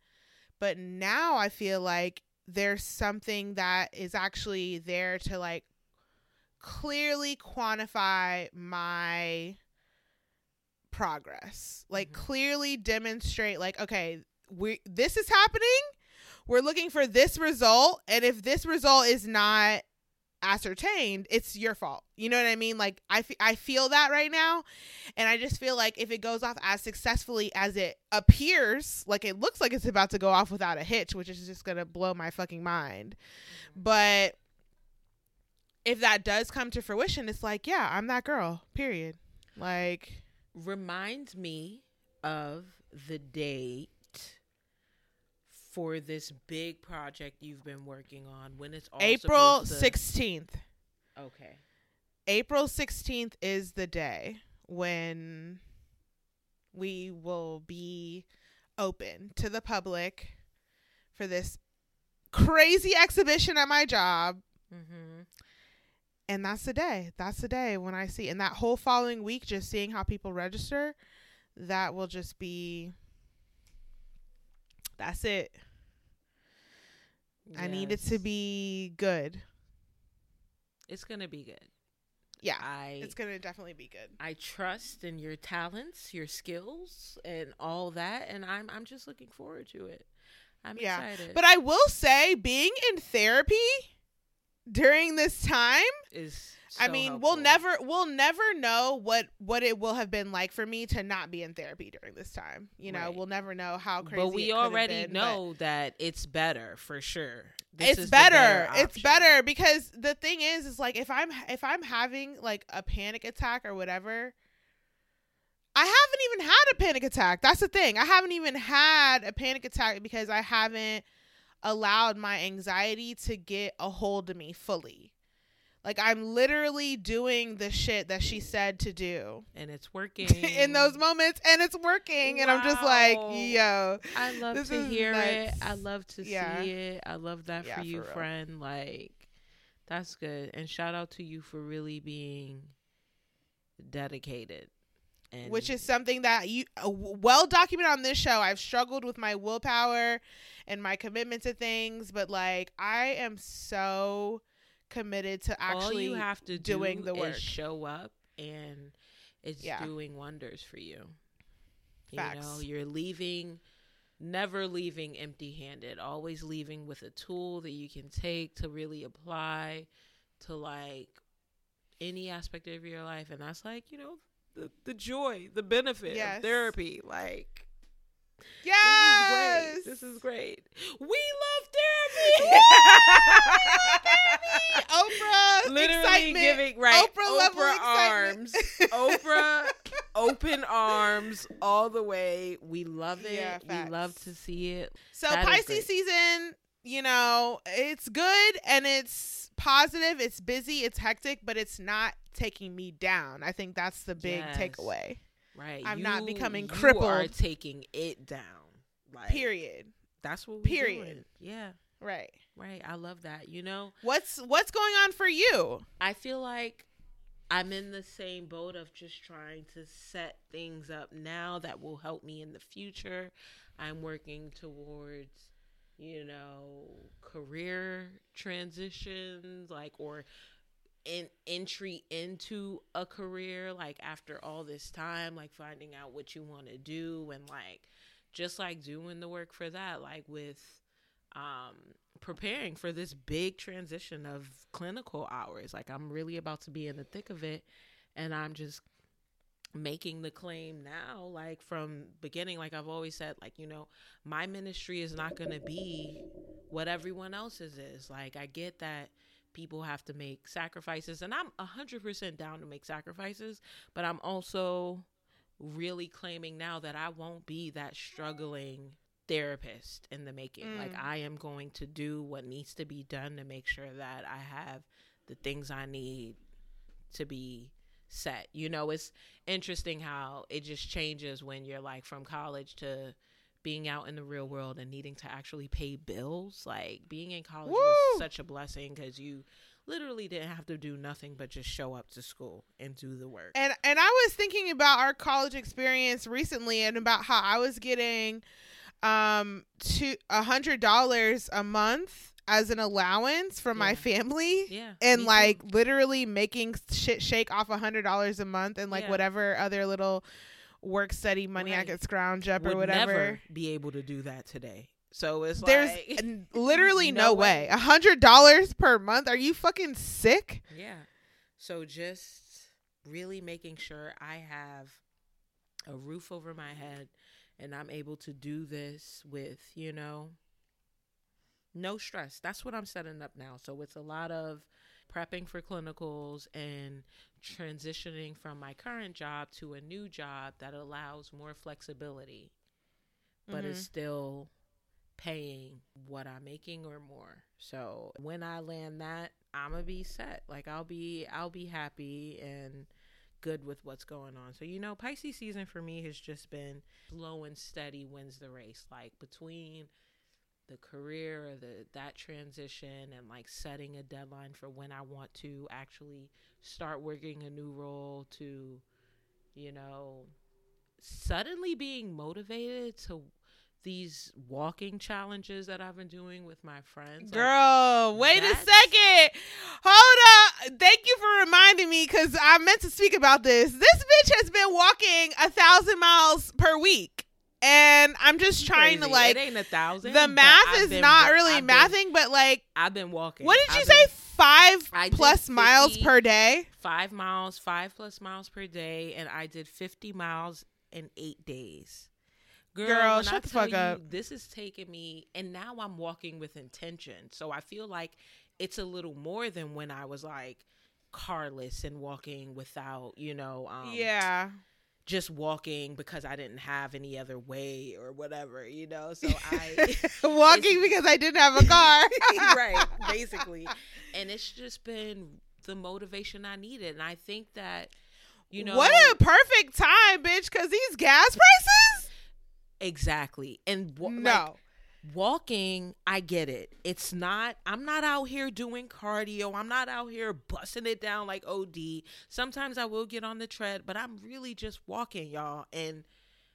But now I feel like there's something that is actually there to like clearly quantify my progress like Mhm. clearly demonstrate like okay we this is happening we're looking for this result and if this result is not ascertained it's your fault. You know what i mean? Like I I feel that right now and i just feel like if it goes off as successfully as it appears like it looks like it's about to go off without a hitch which is just gonna blow my fucking mind. Mm-hmm. But if that does come to fruition it's like yeah i'm that girl period. Like reminds me of the date for this big project you've been working on when it's all april to- 16th Okay. April 16th is the day when we will be open to the public for this crazy exhibition at my job. Mm-hmm. And that's the day. That's the day when I see. And that whole following week, just seeing how people register, that will just be. That's it. I need it to be good. It's gonna be good. Yeah. I It's going to definitely be good. I trust in your talents, your skills, and all that, and I'm I'm just looking forward to it. I'm Yeah. excited. But I will say, being in therapy during this time, is I so mean, we'll never we'll never know what what it will have been like for me to not be in therapy during this time. You know, Right. we'll never know how crazy. But we already been, know that it's better for sure. This it's is the better. It's better because the thing is, is like if I'm if I'm having like a panic attack or whatever. I haven't even had a panic attack. That's the thing. I haven't even had a panic attack because I haven't allowed my anxiety to get a hold of me fully. Like I'm literally doing the shit that she said to do and it's <laughs> working in those moments and it's working and I'm just like, yo. I love to hear it. I love to Yeah. see it. I love that Yeah, for for you, real. friend. Like that's good. And shout out to you for really being dedicated. And which is something that you uh, well documented on this show. I've struggled with my willpower and my commitment to things, but like I am so committed to all actually you have to doing do the work. is show up and it's Yeah. doing wonders for you. You know, you're leaving never leaving empty-handed, always leaving with a tool that you can take to really apply to like any aspect of your life and that's like, you know, the the joy, the benefit Yes. of therapy like Yes. This is great. We love therapy. <laughs> <laughs> Oprah Literally excitement. giving right Oprah level arms, excitement. Oprah <laughs> open arms all the way. We love it. Yeah, we love to see it. So That is Pisces season, you know, it's good and it's positive. It's busy. It's hectic, but it's not taking me down. I think that's the big Yes. takeaway. Right. I'm not You- becoming You are crippled. taking it down. Like Period. That's what we Period. doing. Yeah. Right. Right. I love that. You know, What's what's going on for you? I feel like I'm in the same boat of just trying to set things up now that will help me in the future. I'm working towards, you know, career transitions, like, or in entry into a career, like, after all this time, like, finding out what you want to do and, like, just like doing the work for that, like, with, um, preparing for this big transition of clinical hours. Like I'm really about to be in the thick of it and I'm just making the claim now like from beginning like I've always said like you know my ministry is not going to be what everyone else's is. Like I get that people have to make sacrifices and I'm 100% down to make sacrifices, but I'm also really claiming now that I won't be that struggling therapist in the making. Like Mm. I am going to do what needs to be done to make sure that I have the things I need to be set. You know, it's interesting how it just changes when you're like from college to being out in the real world and needing to actually pay bills. Like being in college Woo! was such a blessing because you literally didn't have to do nothing but just show up to school and do the work. And and I was thinking about our college experience recently and about how I was getting um to a hundred dollars a month as an allowance from my family. yeah. And me too. like literally making shit shake off a hundred dollars a month and like Yeah. whatever other little work study money I Right. could scrounge up would or whatever. never be able to do that today. So it's There's like <laughs> literally no, no way. way. A hundred dollars per month? Are you fucking sick? Yeah. So just really making sure I have a roof over my head and I'm able to do this with, you know, no stress. That's what I'm setting up now. So it's a lot of prepping for clinicals and transitioning from my current job to a new job that allows more flexibility, but is Mhm. still paying what I'm making or more. So when I land that, I'm gonna be set. Like I'll be I'll be happy and good with what's going on. So you know, Pisces season for me has just been slow and steady wins the race. Like between the career or the that transition and like setting a deadline for when I want to actually start working a new role to you know suddenly being motivated to these walking challenges that I've been doing with my friends. Like, Girl, wait a second. Hold up. Thank you for reminding me because I meant to speak about this. This bitch has been walking a thousand miles per week. And I'm just trying to like it ain't a thousand. the math is not really I've been- mathing, but like I've been walking. what did you I've say? been Five I plus miles 50 per day? Five miles, five plus miles per day, and I did fifty miles in eight days. Girl, when shut I the fuck you, up. This is taking me, and now I'm walking with intention. So I feel like it's a little more than when I was like carless and walking without, you know, um, yeah. Just walking because I didn't have any other way or whatever, you know. So <laughs> I <laughs> Walking because I didn't have a car. <laughs> right, basically. And it's just been the motivation I needed. And I think that, you know, what a perfect time, bitch, because these gas prices? exactly. And wa- No. like, walking, I get it. It's not, I'm not out here doing cardio. I'm not out here busting it down like OD. Sometimes I will get on the tread, but I'm really just walking, y'all. And,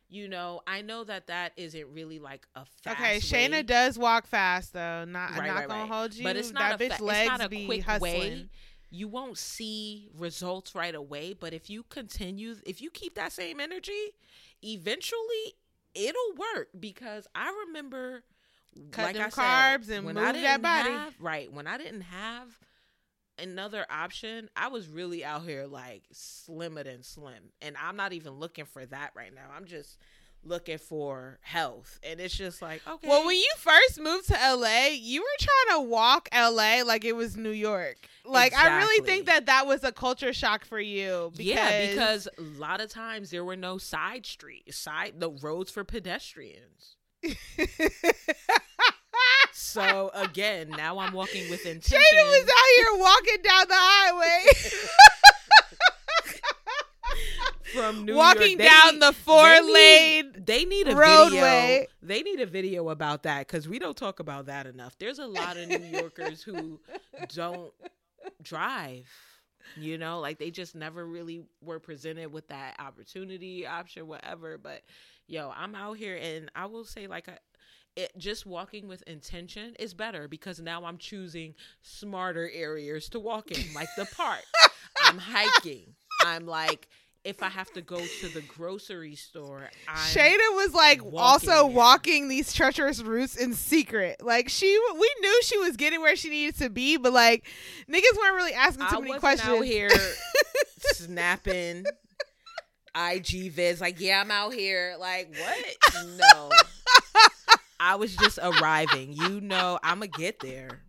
you know, I know that that isn't really like a fast Okay, Shayna way. does walk fast though. Not, I'm Right, not right, gonna right. hold you. But it's not that a bitch fa- legs it's not a be quick hustling. way. You won't see results right away, but if you continue, if you keep that same energy, eventually it'll work. Because I remember, Cut like them I said, carbs and when move I that didn't body. have- right when I didn't have another option, I was really out here like slimmer than slim, and I'm not even looking for that right now. I'm just looking for health, and it's just like okay. Well, when you first moved to LA, you were trying to walk LA like it was New York. Like I really think that that was a culture shock for you. Because yeah, because a lot of times there were no side streets, side the roads for pedestrians. So again, now I'm walking with intention. Shayna was out here walking down the highway, from New walking York. Down need- the four they need- lane. They need a roadway. video. They need a video about that because we don't talk about that enough. There's a lot of New Yorkers who don't drive. You know, like they just never really were presented with that opportunity, option, whatever. But yo, I'm out here, and I will say, like, I, it just walking with intention is better because now I'm choosing smarter areas to walk in, like the park. <laughs> I'm hiking. I'm like, if I have to go to the grocery store, I'm Shayna was like walking also walking these treacherous routes in secret. Like she, we knew she was getting where she needed to be, but like niggas weren't really asking too I many questions. out here <laughs> snapping IG vids like, yeah, I'm out here. Like, what? <laughs> No. I was just arriving. You know, I'ma get there.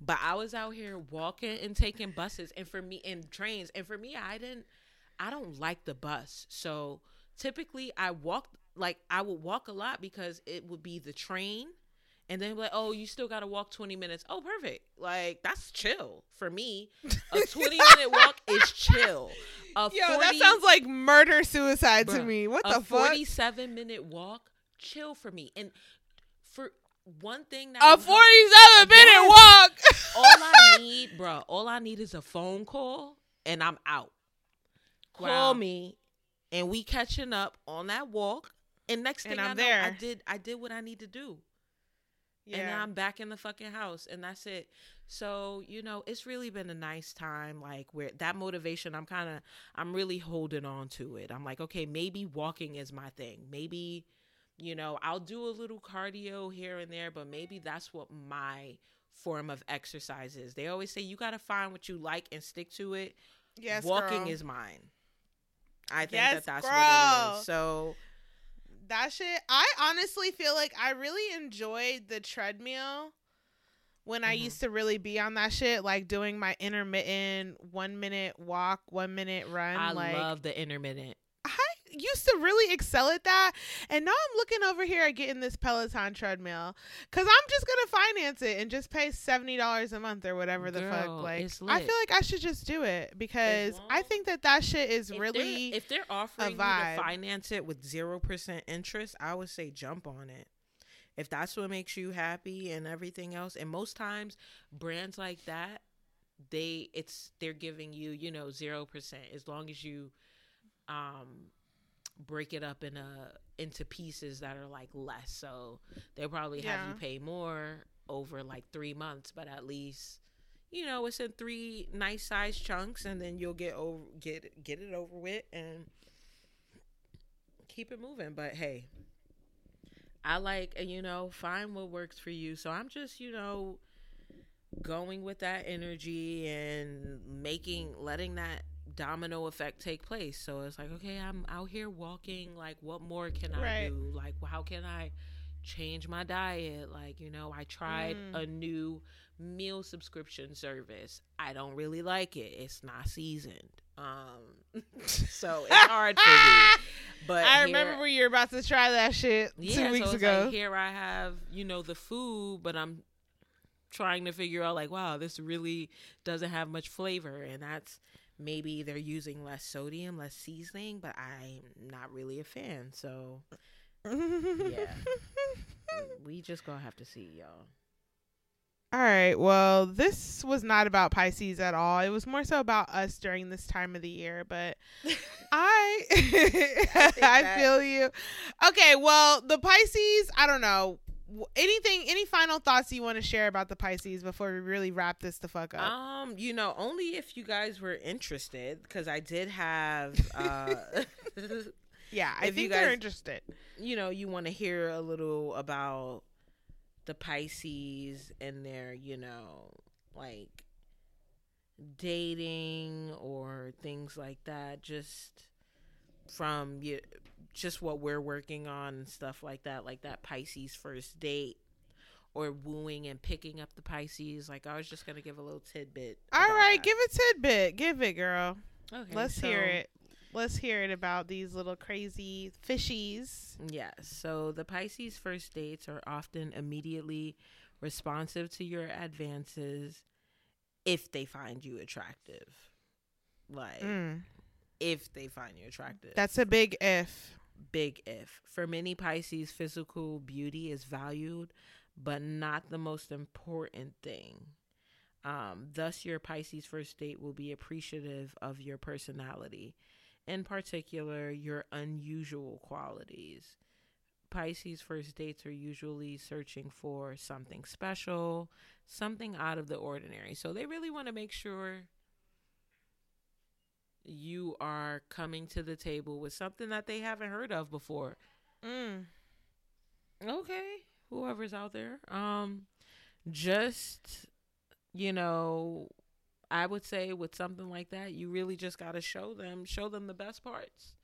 But I was out here walking and taking buses and for me and trains. And for me, I didn't I don't like the bus. So typically I walk like I would walk a lot because it would be the train and then be like, oh, you still gotta walk 20 minutes. Oh, perfect. Like that's chill for me. A <laughs> 20 minute walk is chill. A Yo, 40 that sounds like murder suicide to me. What the fuck? 47 minute walk, chill for me. And for one thing that A will help- forty-seven minute walk. <laughs> all I need, bro, all I need is a phone call and I'm out. Call Wow. me and we catching up on that walk. And next thing And I I'm know, I did I did what I need to do. And Yeah. I'm back in the fucking house and that's it. So, you know, it's really been a nice time like where that motivation I'm kind of I'm really holding on to it. I'm like, okay, maybe walking is my thing. Maybe you know, I'll do a little cardio here and there, but maybe that's what my form of exercise is. They always say you got to find what you like and stick to it. yes, walking girl. is mine. I think Yes, that that's what it is. So, that shit. I honestly feel like I really enjoyed the treadmill when I Mhm. used to really be on that shit, like doing my intermittent one minute walk, one minute run. I like love the intermittent. Used to really excel at that, and now I'm looking over here at getting this Peloton treadmill because I'm just gonna finance it and just pay seventy dollars a month or whatever the Girl, fuck. Like I feel like I should just do it because I think that that shit is If really they're, if they're offering you vibe. to finance it with 0% interest, I would say jump on it. If that's what makes you happy and everything else, and most times brands like that, they it's they're giving you, you know, 0% as long as you um break it up in a into pieces that are like less. So they'll probably have you pay more over like 3 months, but at least you know, it's in three nice size chunks, and then you'll get over get get it over with and keep it moving. But hey, I like uh, you know find what works for you. So I'm just you know going with that energy and making letting that domino effect take place. So it's like okay, I'm out here walking. Like, what more can I Right. do? Like, how can I change my diet? Like, you know, I tried Mm. a new meal subscription service. I don't really like it. It's not seasoned. Um, <laughs> so it's hard for me. <laughs> But I here- remember when you were about to try that shit yeah, two weeks so ago. Like here I have, you know, the food, but I'm trying to figure out like, wow, this really doesn't have much flavor, and that's maybe they're using less sodium, less seasoning, but I'm not really a fan. So <laughs> yeah. we just gonna have to see, y'all. All right. Well, this was not about Pisces at all. It was more so about us during this time of the year. But <laughs> I, <laughs> I, that- feel you. Okay. Well, the Pisces. I don't know. Anything? Any final thoughts you want to share about the Pisces before we really wrap this the fuck up? Um, you know, only if you guys were interested, because I did have, <laughs> uh, <laughs> yeah, I if you think they're interested. you know, you want to hear a little about the Pisces and their, you know, like dating or things like that, just from you, just what we're working on and stuff like that, like that Pisces first date or wooing and picking up the Pisces. Like I was just gonna give a little tidbit. All right, that. give a tidbit. Give it, girl. Okay, Let's hear it. Let's hear it about these little crazy fishies. Yes. So the Pisces first dates are often immediately responsive to your advances if they find you attractive. Like Mm, if they find you attractive. that's a big if. Big if. For many Pisces, physical beauty is valued, but not the most important thing. Um, thus, your Pisces first date will be appreciative of your personality, in particular, your unusual qualities. Pisces first dates are usually searching for something special, something out of the ordinary. So they really want to make sure you are coming to the table with something that they haven't heard of before. Mm. Okay, whoever's out there. Um just you know, I would say with something like that, you really just got to show them show them the best parts.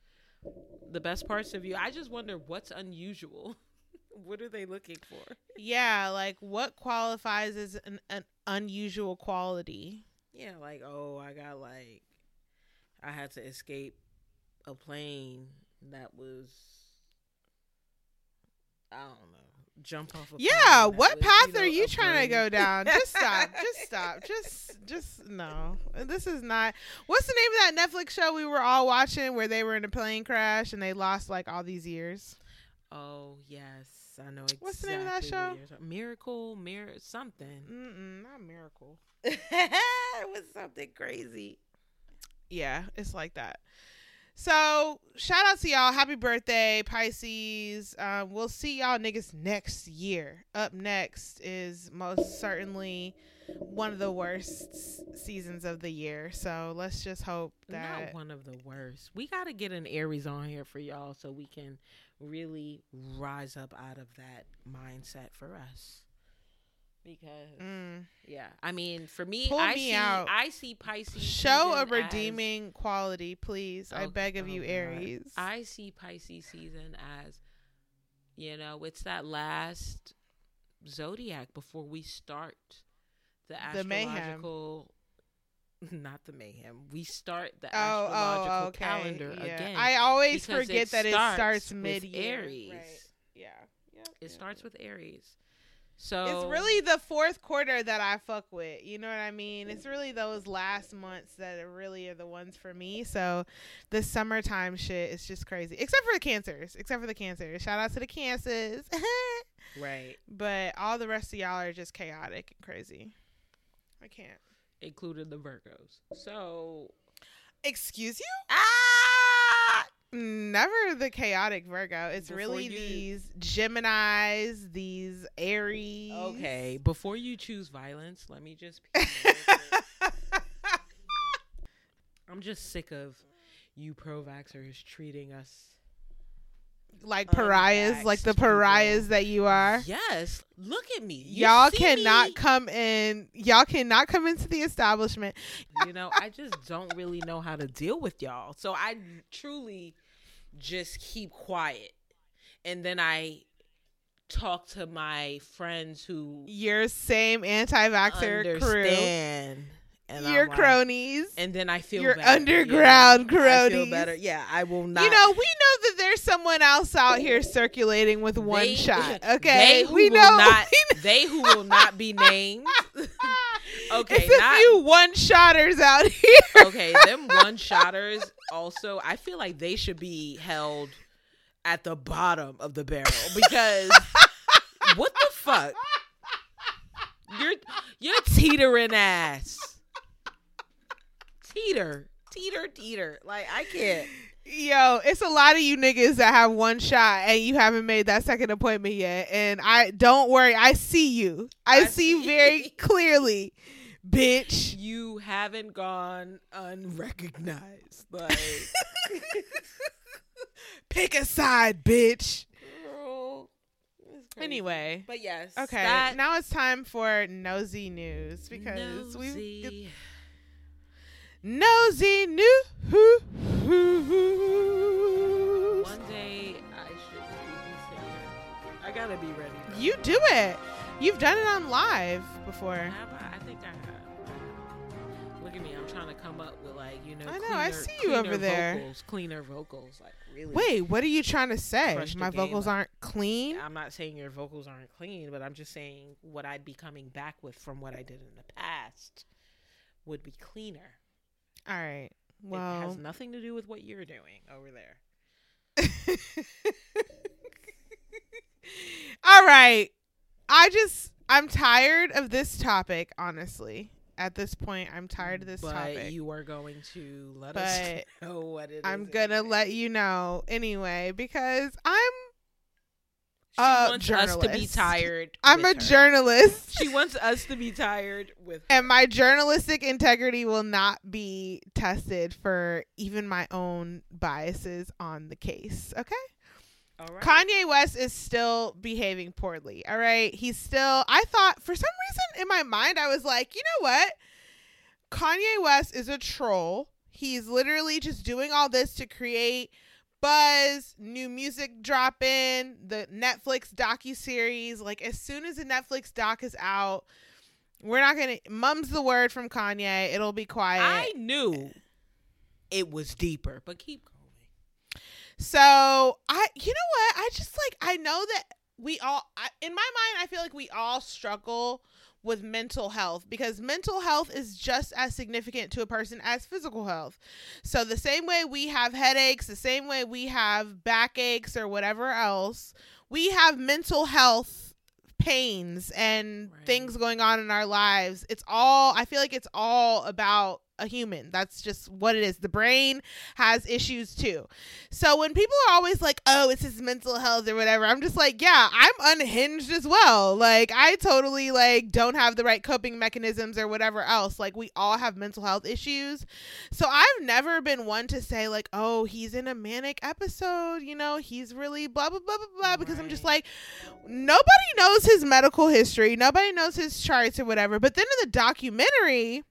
The best parts of you. I just wonder what's unusual. <laughs> what are they looking for? Yeah, like what qualifies as an, an unusual quality? Yeah, like oh, I got like I had to escape a plane that was I don't know. Jump off a plane Yeah, what was, path know, are you trying to go down? <laughs> Just stop. Just stop. Just just no. This is not What's the name of that Netflix show we were all watching where they were in a plane crash and they lost like all these years? Oh yes, I know exactly. What's the name of that show? Miracle, Mir something. Mm-mm, not Miracle. <laughs> it was something crazy. Yeah, it's like that. So shout out to y'all. Happy birthday, Pisces. Um, we'll see y'all niggas next year. Up next is most certainly one of the worst seasons of the year. So let's just hope that Not one of the worst. We got to get an Aries on here for y'all so we can really rise up out of that mindset for us. Because Mm. yeah, I mean, for me, Pull I me see out. I see Pisces show a season as- redeeming quality, please. I Oh, beg of oh you, God. Aries. I see Pisces season as, you know, it's that last zodiac before we start the The mayhem. astrological. <laughs> Not the mayhem. We start the oh, astrological oh, okay. calendar yeah. again. I always forget it that it starts mid. Aries. Yeah. Yep, It yep. starts with Aries. So It's really the fourth quarter that I fuck with. You know what I mean? It's really those last months that are really are the ones for me. So the summertime shit is just crazy. Except for the cancers. Except for the cancers. Shout out to the cancers. <laughs> right, but all the rest of y'all are just chaotic and crazy. I can't. included the Virgos. So Excuse you? ah, Never the chaotic Virgo. It's Before really you- these Geminis, these Aries. okay. Before you choose violence, let me just. pee a little bit. <laughs> I'm just sick of you pro-vaxxers treating us. like pariahs, like the pariahs that you are. Yes, look at me. You y'all cannot me? come in. Y'all cannot come into the establishment. you know, I just don't really know how to deal with y'all. So I truly just keep quiet. And then I talk to my friends who Your same anti-vaxxer crew. And Your like- cronies. And then I feel Your better, you know? underground I feel cronies. better. Yeah, I will not. you know, we know that there's someone else out here circulating with one They- shot. <laughs> They Okay, who we know. not. <laughs> we know. They who will not be named. <laughs> Okay, it's a not- few one-shotters out <laughs> here. okay, them one shotters also I feel like they should be held at the bottom of the barrel because <laughs> what the fuck? You're you're teetering ass. Teeter. Teeter teeter. Like I can't. Yo, it's a lot of you niggas that have one shot and you haven't made that second appointment yet. And I don't worry, I see you. I, I see you see. very clearly, bitch. You haven't gone unrecognized. Like <laughs> Pick a side, bitch. girl. Anyway, But yes. okay. that- now it's time for nosy news because we Nosy. nosy news. One day I should do this. I gotta be ready. though. You do it. You've done it on live before. Have I? I think I trying to come up with like you know. I know, I see you over cleaner there. Vocals, cleaner vocals, like really. Wait, what are you trying to say? My vocals aren't clean? I'm not saying your vocals aren't clean, but I'm just saying what I'd be coming back with from what I did in the past would be cleaner. All right. it has nothing to do with what you're doing over there. <laughs> all right. I just I'm tired of this topic, honestly. At this point, I'm tired of this but topic. you are going to let us <laughs> know what it is I'm gonna anyway. let you know anyway because I'm She a wants us to be tired. I'm a her. journalist. <laughs> She wants us to be tired with her. and my journalistic integrity will not be tested for even my own biases on the case. Okay? All right. Kanye West is still behaving poorly. All right. He's still, I thought for some reason in my mind, I was like, you know what? Kanye West is a troll. He's literally just doing all this to create buzz, new music dropping, the Netflix docu series. Like as soon as the Netflix doc is out, we're not gonna mum's the word from Kanye. It'll be quiet. I knew it was deeper, but keep going. So I, you know what? I just like I know that we all, I, in my mind, I feel like we all struggle with mental health because mental health is just as significant to a person as physical health. So the same way we have headaches, the same way we have backaches or whatever else, we have mental health pains and Right. things going on in our lives. It's all I feel like it's all about a human. That's just what it is. The brain has issues too. So when people are always like, "Oh, it's his mental health or whatever," I'm just like, "Yeah, I'm unhinged as well. Like I totally like don't have the right coping mechanisms or whatever else. Like we all have mental health issues. So I've never been one to say like, "Oh, he's in a manic episode, you know, he's really blah blah blah blah blah," because I'm just like nobody knows his medical history. Nobody knows his charts or whatever. But then in the documentary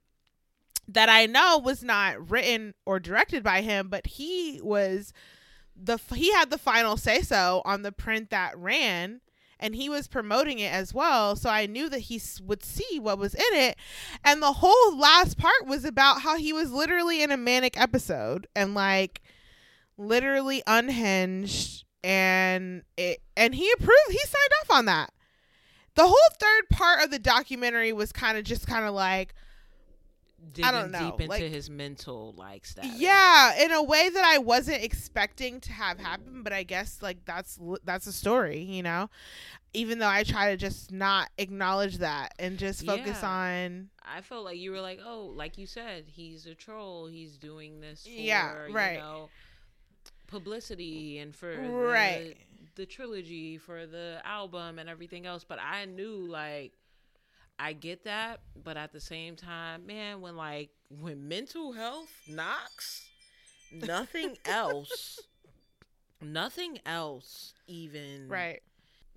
that I know was not written or directed by him, but he was the he had the final say so on the print that ran and he was promoting it as well. So i knew that he would see what was in it. And the whole last part was about how he was literally in a manic episode and like literally unhinged and it and he approved he signed off on that. The whole third part of the documentary was kind of just kind of like Digging don't know, deep into like- his mental like stuff. Yeah, in a way that I wasn't expecting to have happen, but I guess like that's that's a story, you know. Even though I try to just not acknowledge that and just focus Yeah. on I felt like you were like, oh, like you said, he's a troll. He's doing this for Yeah, right. you know publicity and for Right. the, the trilogy for the album and everything else. But I knew like I get that, but at the same time, man, when like when mental health knocks, <laughs> nothing else, nothing else even right.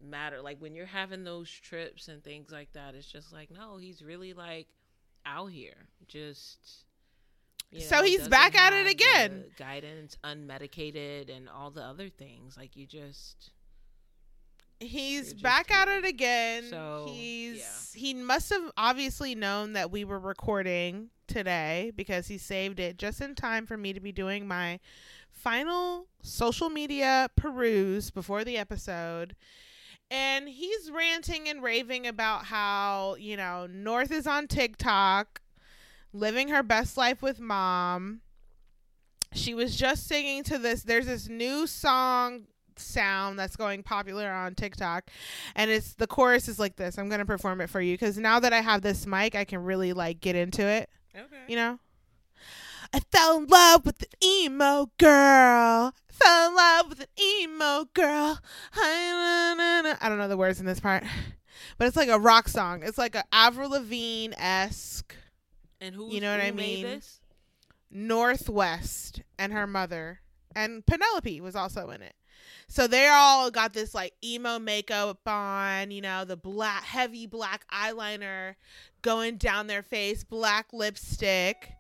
matter. Like when you're having those trips and things like that, it's just like, no, he's really like out here. Just you So know, he's back at it again. Guidance, unmedicated, and all the other things. Like you just He's back at it again. So, he's he must have obviously known that we were recording today because he saved it just in time for me to be doing my final social media peruse before the episode. And he's ranting and raving about how, you know, North is on TikTok, living her best life with mom. She was just singing to this. There's this new song sound that's going popular on TikTok and it's the chorus is like this. I'm going to perform it for you cuz now that I have this mic I can really like get into it, okay. you know? I fell in love with an emo girl. Fell in love with an emo girl. I don't know the words in this part. But it's like a rock song. It's like a Avril Lavigne esque And who You know what I mean? This? North West and her mother and Penelope was also in it. So they all got this like emo makeup on, you know, the black heavy black eyeliner going down their face, black lipstick.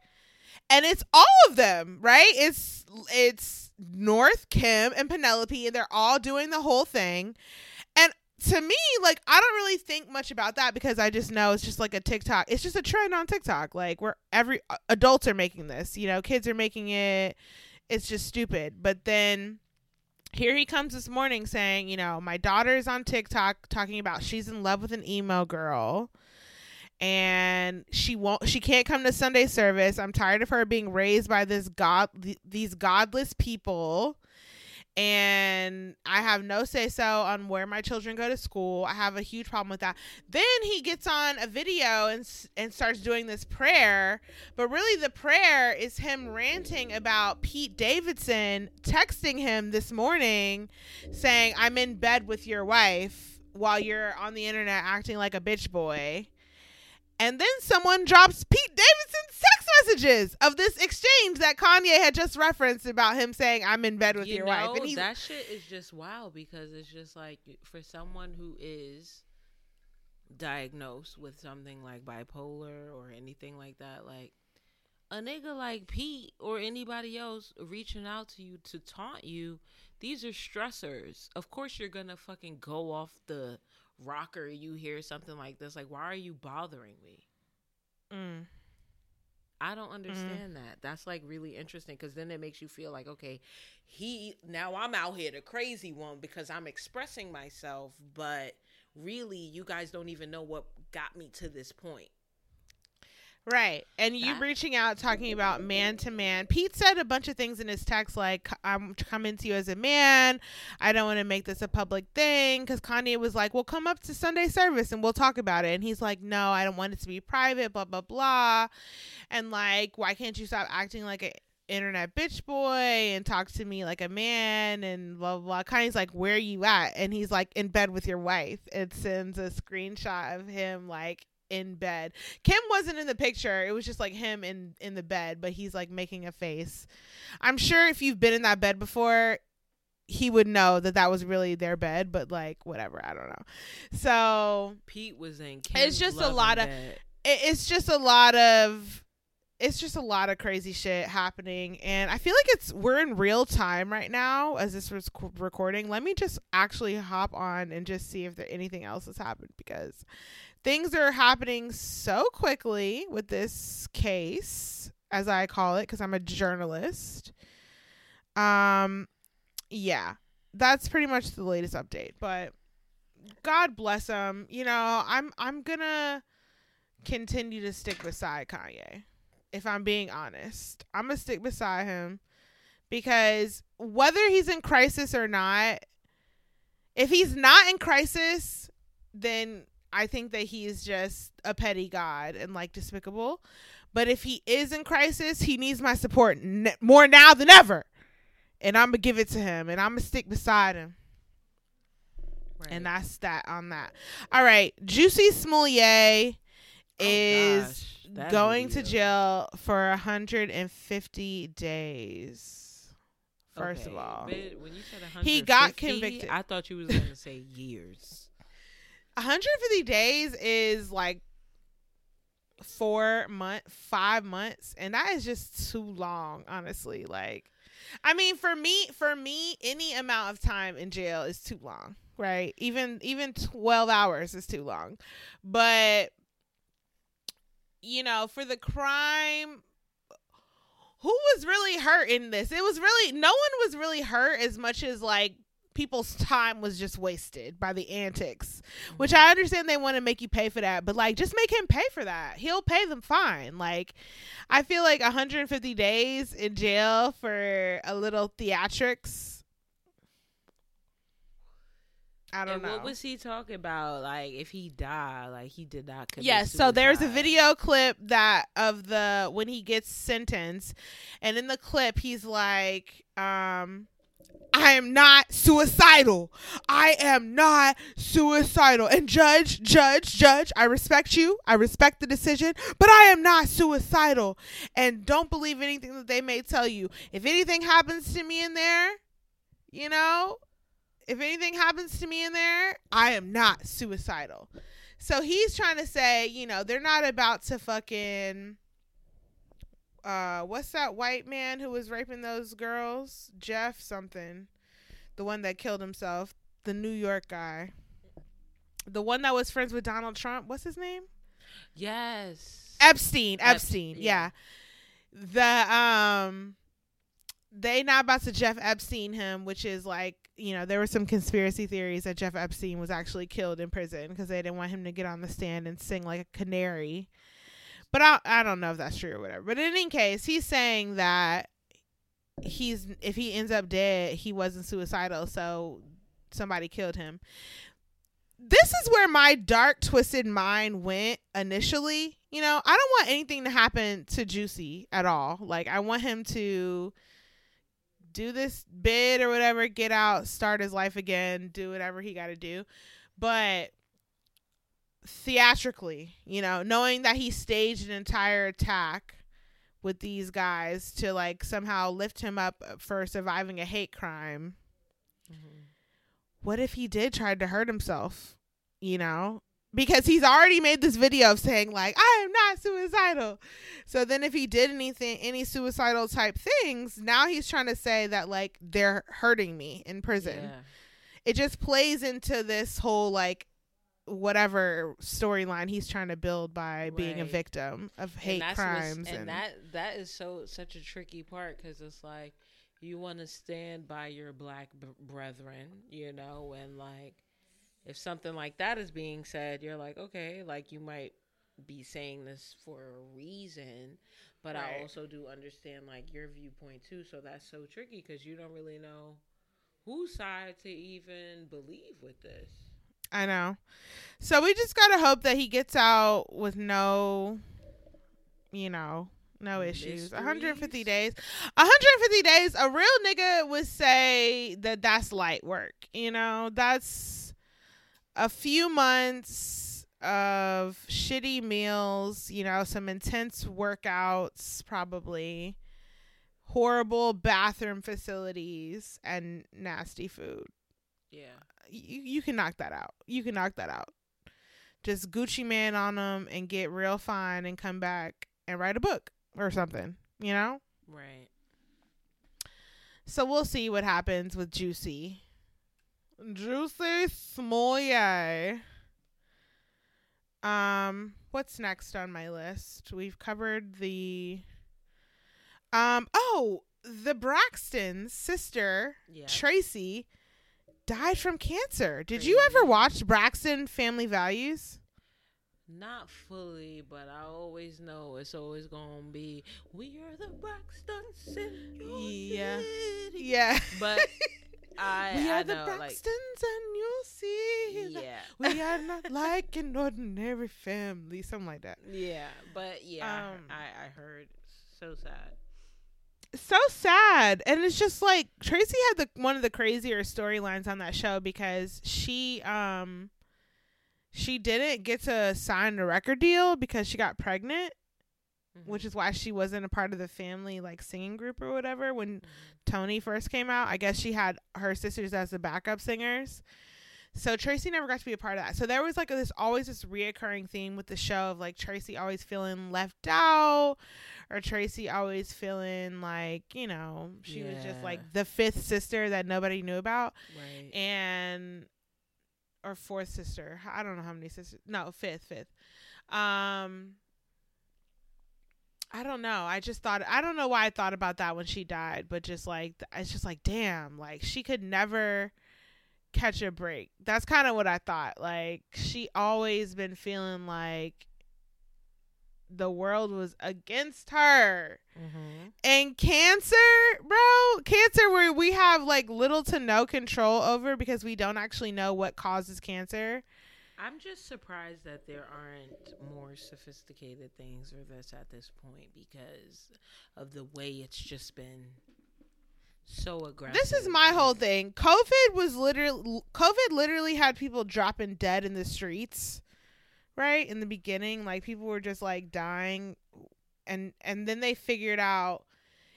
And it's all of them, right? It's it's North, Kim, and Penelope, and they're all doing the whole thing. And to me, like I don't really think much about that because I just know it's just like a TikTok. It's just a trend on TikTok, like where every adults are making this. You know, kids are making it. It's just stupid. But then here he comes this morning saying, you know, my daughter's on TikTok talking about she's in love with an emo girl and she won't she can't come to Sunday service. I'm tired of her being raised by this god these godless people and I have no say so on where my children go to school. I have a huge problem with that. Then he gets on a video and and starts doing this prayer, but really the prayer is him ranting about Pete Davidson texting him this morning saying I'm in bed with your wife while you're on the internet acting like a bitch boy. And then someone drops Pete Davidson's text messages of this exchange that Kanye had just referenced about him saying, "I'm in bed with you your know, wife." And he's that shit is just wild because it's just like for someone who is diagnosed with something like bipolar or anything like that, like a nigga like Pete or anybody else reaching out to you to taunt you, these are stressors. Of course, you're gonna fucking go off the rocker. You hear something like this, like, why are you bothering me? Mm. I don't understand that. That's like really interesting because then it makes you feel like, okay, he now I'm out here the crazy one because I'm expressing myself, but really, you guys don't even know what got me to this point. Right. And you That- reaching out talking about man to man. Pete said a bunch of things in his text like I'm coming to you as a man. I don't want to make this a public thing cuz Kanye was like, "Well, come up to Sunday service and we'll talk about it." And he's like, "No, I don't want it to be private, blah blah blah." And like, "Why can't you stop acting like an internet bitch boy and talk to me like a man and blah blah." blah. Kanye's like, "Where are you at?" And he's like, "In bed with your wife." It sends a screenshot of him like in bed. Kim wasn't in the picture. It was just like him in in the bed, but he's like making a face. I'm sure if you've been in that bed before, he would know that that was really their bed, but like whatever, I don't know. So, Pete was in. It's just a lot of- it, it's just a lot of it's just a lot of crazy shit happening and i feel like it's we're in real time right now as this was co- recording let me just actually hop on and just see if there anything else has happened because things are happening so quickly with this case as i call it because i'm a journalist um yeah that's pretty much the latest update but god bless him you know i'm i'm gonna continue to stick beside Kanye. If I'm being honest, I'm gonna stick beside him because whether he's in crisis or not, if he's not in crisis, then I think that he is just a petty god and like despicable. But if he is in crisis, he needs my support n- more now than ever. And I'm gonna give it to him and I'm gonna stick beside him. Right. And that's that on that. All right, Juicy Smollett Oh, is gosh, going to jail for 150 days. First of all, but when you said He got convicted. I thought you was going to say years. 150 days is like four month, five months, and that is just too long. Honestly, like, I mean, for me, for me, any amount of time in jail is too long, right? Even even 12 hours is too long, but you know, for the crime. Who was really hurt in this? It was really no one was really hurt as much as like people's time was just wasted by the antics which I understand they want to make you pay for that, but like just make him pay for that. He'll pay them fine. Like I feel like 150 days in jail for a little theatrics. I don't and know. what was he talking about? Like, if he died, like he did not commit Yes, so there's a video clip that of the when he gets sentenced, and in the clip he's like, um, I am not suicidal. I am not suicidal. And judge, judge, judge, I respect you. I respect the decision, but I am not suicidal. And don't believe anything that they may tell you. If anything happens to me in there, you know, if anything happens to me in there, I am not suicidal. So he's trying to say, you know, they're not about to fucking uh what's that white man who was raping those girls? Jeff something. The one that killed himself, the New York guy. the one that was friends with Donald Trump. What's his name? Yes. Epstein. Ep- Epstein. yeah. yeah. The um they not about to Jeff Epstein him, which is like, you know, there were some conspiracy theories that Jeff Epstein was actually killed in prison because they didn't want him to get on the stand and sing like a canary. But I I don't know if that's true or whatever. But in any case, he's saying that he's if he ends up dead, he wasn't suicidal, so somebody killed him. This is where my dark twisted mind went initially. You know, I don't want anything to happen to Juicy at all. Like I want him to do this bid or whatever, get out, start his life again, do whatever he got to do. But theatrically, you know, knowing that he staged an entire attack with these guys to like somehow lift him up for surviving a hate crime. Mhm. What if he did try to hurt himself? You know, because he's already made this video of saying like I am not suicidal. So then if he did anything any suicidal type things, now he's trying to say that like they're hurting me in prison. Yeah. It just plays into this whole like whatever storyline he's trying to build by being a victim of hate that's crimes and, that that is so such a tricky part because it's like you want to stand by your black b- brethren, you know, and like if something like that is being said, you're like, okay, like you might be saying this for a reason, but I also do understand like your viewpoint too. So that's so tricky because you don't really know whose side to even believe with this. I know. So we just gotta hope that he gets out with no, you know, no issues. 150 days. 150 days. A real nigga would say that that's light work. You know, that's a few months of shitty meals. You know, some intense workouts, probably horrible bathroom facilities and nasty food Yeah. You, you can knock that out. You can knock that out. Just Gucci Mane on them and get real fine and come back and write a book or something, you know? Right. So we'll see what happens with Juicy. Juicy Smollett. Um, what's next on my list? We've covered the um oh, the Braxton's sister Yeah. Traci died from cancer. Did you ever watch Braxton Family Values? Not fully, but I always know it's always gonna be we are the Braxtons in your Yeah. city." Yeah. But <laughs> I, we I are the know, Braxtons like, and you'll see. yeah, We are not <laughs> like an ordinary family. Something like that. yeah, but yeah, Um, I I heard so sad. So sad and it's just like traci had the one of the crazier storylines on that show because she um she didn't get to sign a record deal because she got pregnant Mhm. which is why she wasn't a part of the family like singing group or whatever when Mhm. toni first came out i guess she had her sisters as the backup singers so traci never got to be a part of that. So there was like this always this reoccurring theme with the show of like traci always feeling left out or traci always feeling like you know she was just like the fifth sister that nobody knew about right. and or fourth sister. I don't know how many sisters no fifth fifth. Um i don't know. I just thought i don't know why i thought about that when she died but just like it's just like damn like she could never catch a break that's kind of what i thought like she always been feeling like the world was against her Mhm. and cancer, bro, cancer where we have like little to no control over because we don't actually know what causes cancer. I'm just surprised that there aren't more sophisticated things for this at this point because of the way it's just been so aggressive. This is my whole thing. COVID was literally COVID literally had people dropping dead in the streets. Right? In the beginning, like people were just like dying and and then they figured out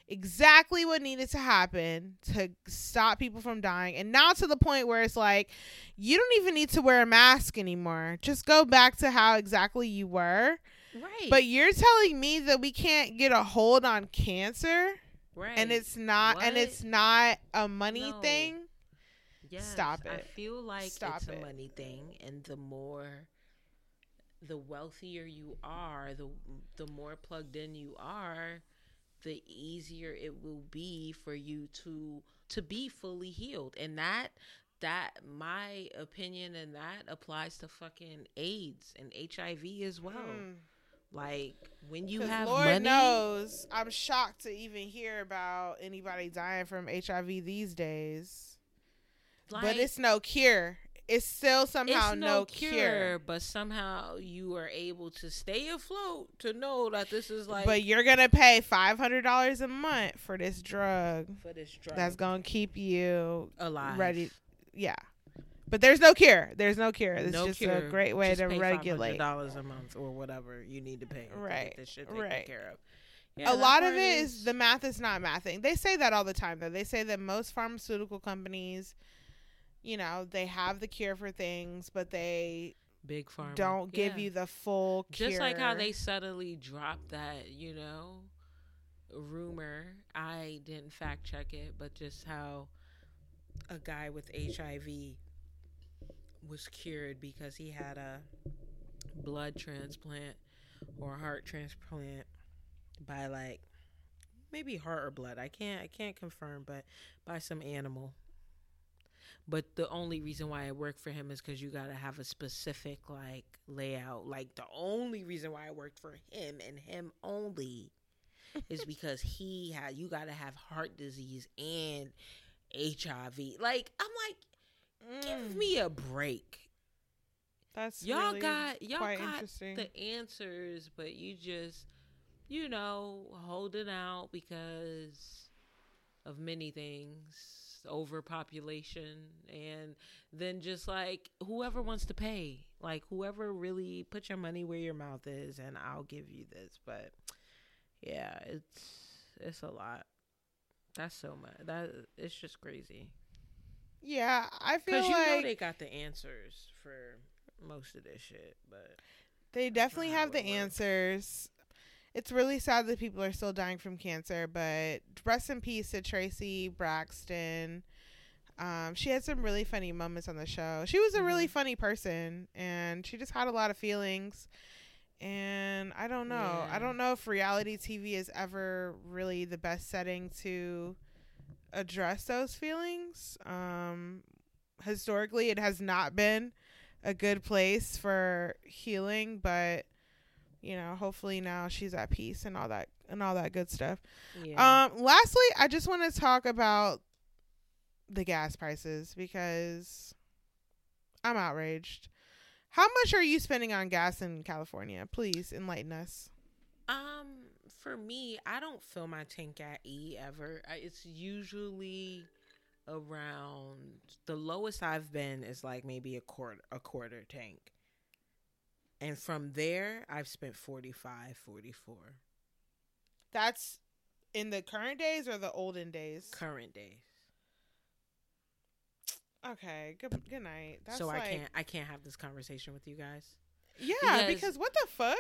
exactly what needed to happen to stop people from dying and now to the point where it's like you don't even need to wear a mask anymore just go back to how exactly you were right, but you're telling me that we can't get a hold on cancer right, and it's not and it's not a money No. thing Yes, Stop it. I feel like Stop it's a money thing, and the more, the wealthier you are, the the more plugged in you are, the easier it will be for you to to be fully healed. And that that my opinion and that applies to fucking AIDS and HIV as well. Mm. Like when you have Lord money, knows, I'm shocked to even hear about anybody dying from HIV these days. like, but it's no cure. It's still somehow it's no, cure. but somehow you are able to stay afloat to know that this is like but you're gonna pay five hundred dollars a month for this drug. for this drug That's gonna keep you alive. ready. Yeah, but there's no cure. There's no cure. It's no just cure. a great way Just to regulate. dollars a month or whatever you need to pay. to Right, get this shit taken right. care of. Yeah, a lot of it is the math is not mathing. They say that all the time though. They say that most pharmaceutical companies, you know, they have the cure for things, but they big pharma don't give Yeah. you the full cure. just like how they subtly dropped that, you know, rumor. I didn't fact check it, but just how a guy with HIV was cured because he had a blood transplant or heart transplant by like maybe heart or blood. I can't I can't confirm, but by some animal. But the only reason why it worked for him is because you got to have a specific like layout. Like the only reason why it worked for him and him only <laughs> is because he had you got to have heart disease and HIV. Like I'm like, give Mm, me a break. that's Y'all really got y'all got the answers, but you just you know holding out because of many things, overpopulation, and then just like whoever wants to pay, like whoever really put your money where your mouth is, and I'll give you this. But yeah, it's it's a lot. That's so much. That it's just crazy. Yeah, I feel Because you like know they got the answers for most of this shit, but They definitely have the answers. It's really sad that people are still dying from cancer, but rest in peace to Traci Braxton. Um, she had some really funny moments on the show. She was a really Mhm. funny person, and she just had a lot of feelings. And I don't know. I don't know if reality TV is ever really the best setting to address those feelings. Um, historically, it has not been a good place for healing, but you know, hopefully now she's at peace and all that and all that good stuff. yeah. Um, lastly, I just want to talk about the gas prices because I'm outraged. How much are you spending on gas in California? Please enlighten us. Um, for me, I don't fill my tank at E ever. It's usually around the lowest I've been is like maybe a quarter a quarter tank. And from there, I've spent 45, 44 That's in the current days or the olden days? current days. Okay. Good. Good night. That's so like, I can't I can't have this conversation with you guys. Yeah, Because- because, what the fuck?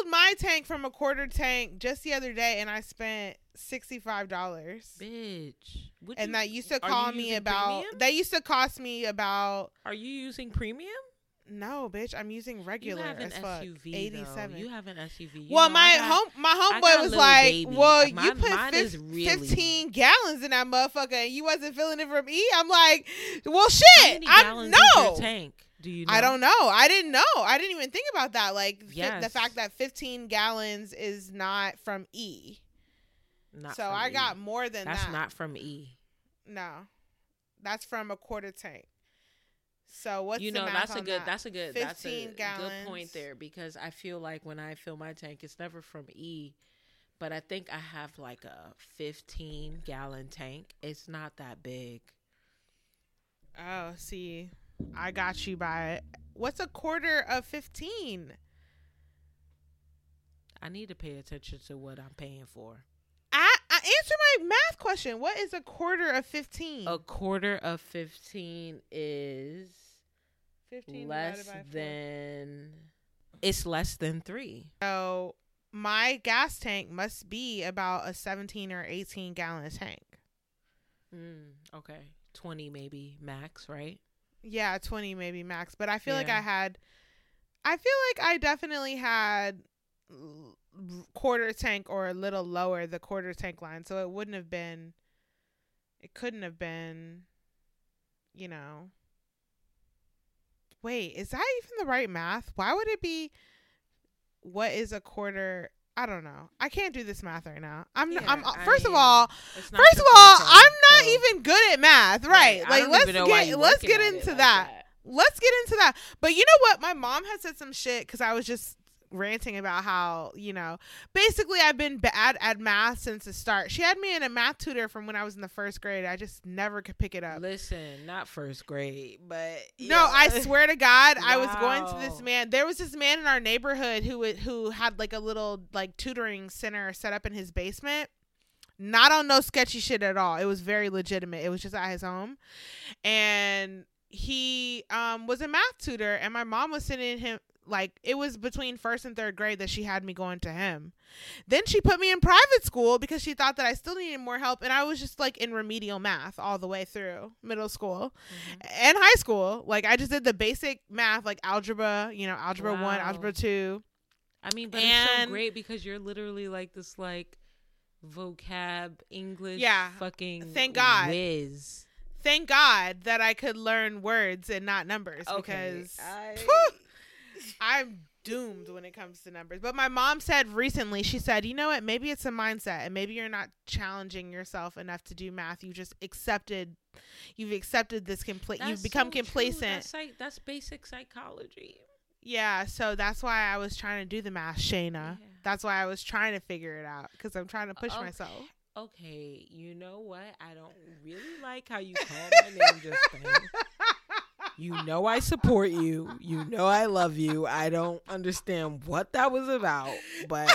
Filled my tank from a quarter tank just the other day, and I spent sixty five dollars. Bitch. Would And you- that used to call me about. premium? That used to cost me about. Are you using premium? No, bitch, I'm using regular you have an as fuck. SUV Eighty seven. You have an SUV. You well, know, my got- home my homeboy was like, baby. "Well, you put fif- really- fifteen gallons in that motherfucker, and you wasn't filling it from E." I'm like, "Well, shit, I gallons is your no." tank? Do you know? I don't know. I didn't know. I didn't even think about that. Like fi- the fact that 15 gallons is not from E. Not so I E. got more than That's that. not from E. no. That's from a quarter tank. So what's you the know, that's a good. that? That's a good. That's a 15 good point there because I feel like when I fill my tank, it's never from E, but I think I have like a 15 gallon tank. It's not that big. Oh, see. I got you by What's a quarter of 15? I need to pay attention to what I'm paying for. I, I answer my math question. What is a quarter of 15? A quarter of 15 is 15 less by than. It's less than three. So my gas tank must be about a 17 or 18 gallon tank. Mm, okay. 20 maybe max, right? Yeah, 20 maybe max. But I feel like I had, I feel like I definitely had quarter tank or a little lower the quarter tank line. So it wouldn't have been, it couldn't have been, you know. Wait, is that even the right math? Why would it be, what is a quarter? I don't know. I can't do this math right now. I'm. Yeah, I'm. I First of all, First of all, forte, I'm not so- even good at math, right? Like let's even know why get let's get into like that. Let's get into that. But you know what? My mom had said some shit because I was just ranting about how you know basically I've been bad at math since the start. She had me in a math tutor from when I was in the first grade. I just never could pick it up. Listen, not first grade, but No. I swear to God, I was going to this man. There was this man in our neighborhood who would- who had like a little like tutoring center set up in his basement. Not on no sketchy shit at all. It was very legitimate. It was just at his home, and he um was a math tutor, and my mom was sending him like it was between first and third grade that she had me going to him. Then she put me in private school because she thought that I still needed more help, and I was just like in remedial math all the way through middle school mm-hmm. and high school. Like I just did the basic math, like algebra, you know, algebra one, algebra two. I mean, but it's so great because you're literally like this like vocab English Yeah. fucking Thank God. whiz. Thank God that I could learn words and not numbers Okay, because I- I'm doomed when it comes to numbers. But my mom said recently, she said, you know what? Maybe it's a mindset, and maybe you're not challenging yourself enough to do math. You just accepted, you've accepted this complete. You've become so complacent. That's like that's basic psychology. Yeah, so that's why I was trying to do the math, Shayna. Yeah. That's why I was trying to figure it out because I'm trying to push Okay. myself. Okay, you know what? I don't really like how you call my name just then. <laughs> You know I support you. You know I love you. I don't understand what that was about, but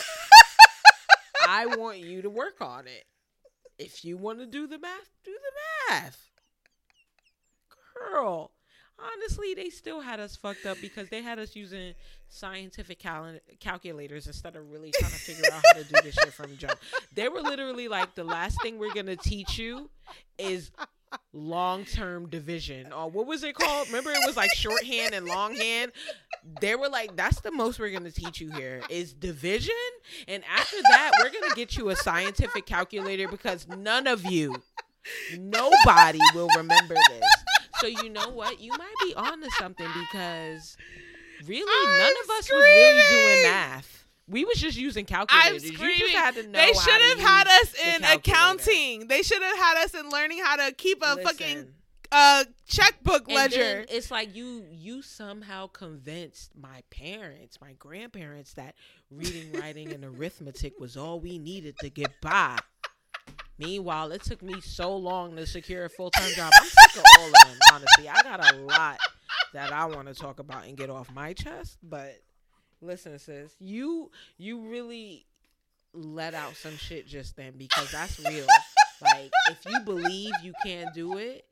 I want you to work on it. If you want to do the math, do the math. Girl, honestly, they still had us fucked up because they had us using scientific cal- calculators instead of really trying to figure out how to do this shit from jump. They were literally like, the last thing we're going to teach you is long-term division. Or what was it called? Remember it was like shorthand and longhand? They were like that's the most we're going to teach you here is division. And after that we're going to get you a scientific calculator because none of you nobody will remember this. So you know what? You might be onto something because really I'm none of us was really doing math we was just using I'm calculators you screaming. just had to know they should have had us in calculator. accounting. They should have had us in learning how to keep a fucking uh checkbook And ledger. then it's like you you somehow convinced my parents, my grandparents that reading, writing, and <laughs> arithmetic was all we needed to get by. Meanwhile, it took me so long to secure a full time job. I'm sick of all of them, honestly. I got a lot that I want to talk about and get off my chest. But listen, sis, you you really let out some shit just then because that's real. like if you believe you can't do it,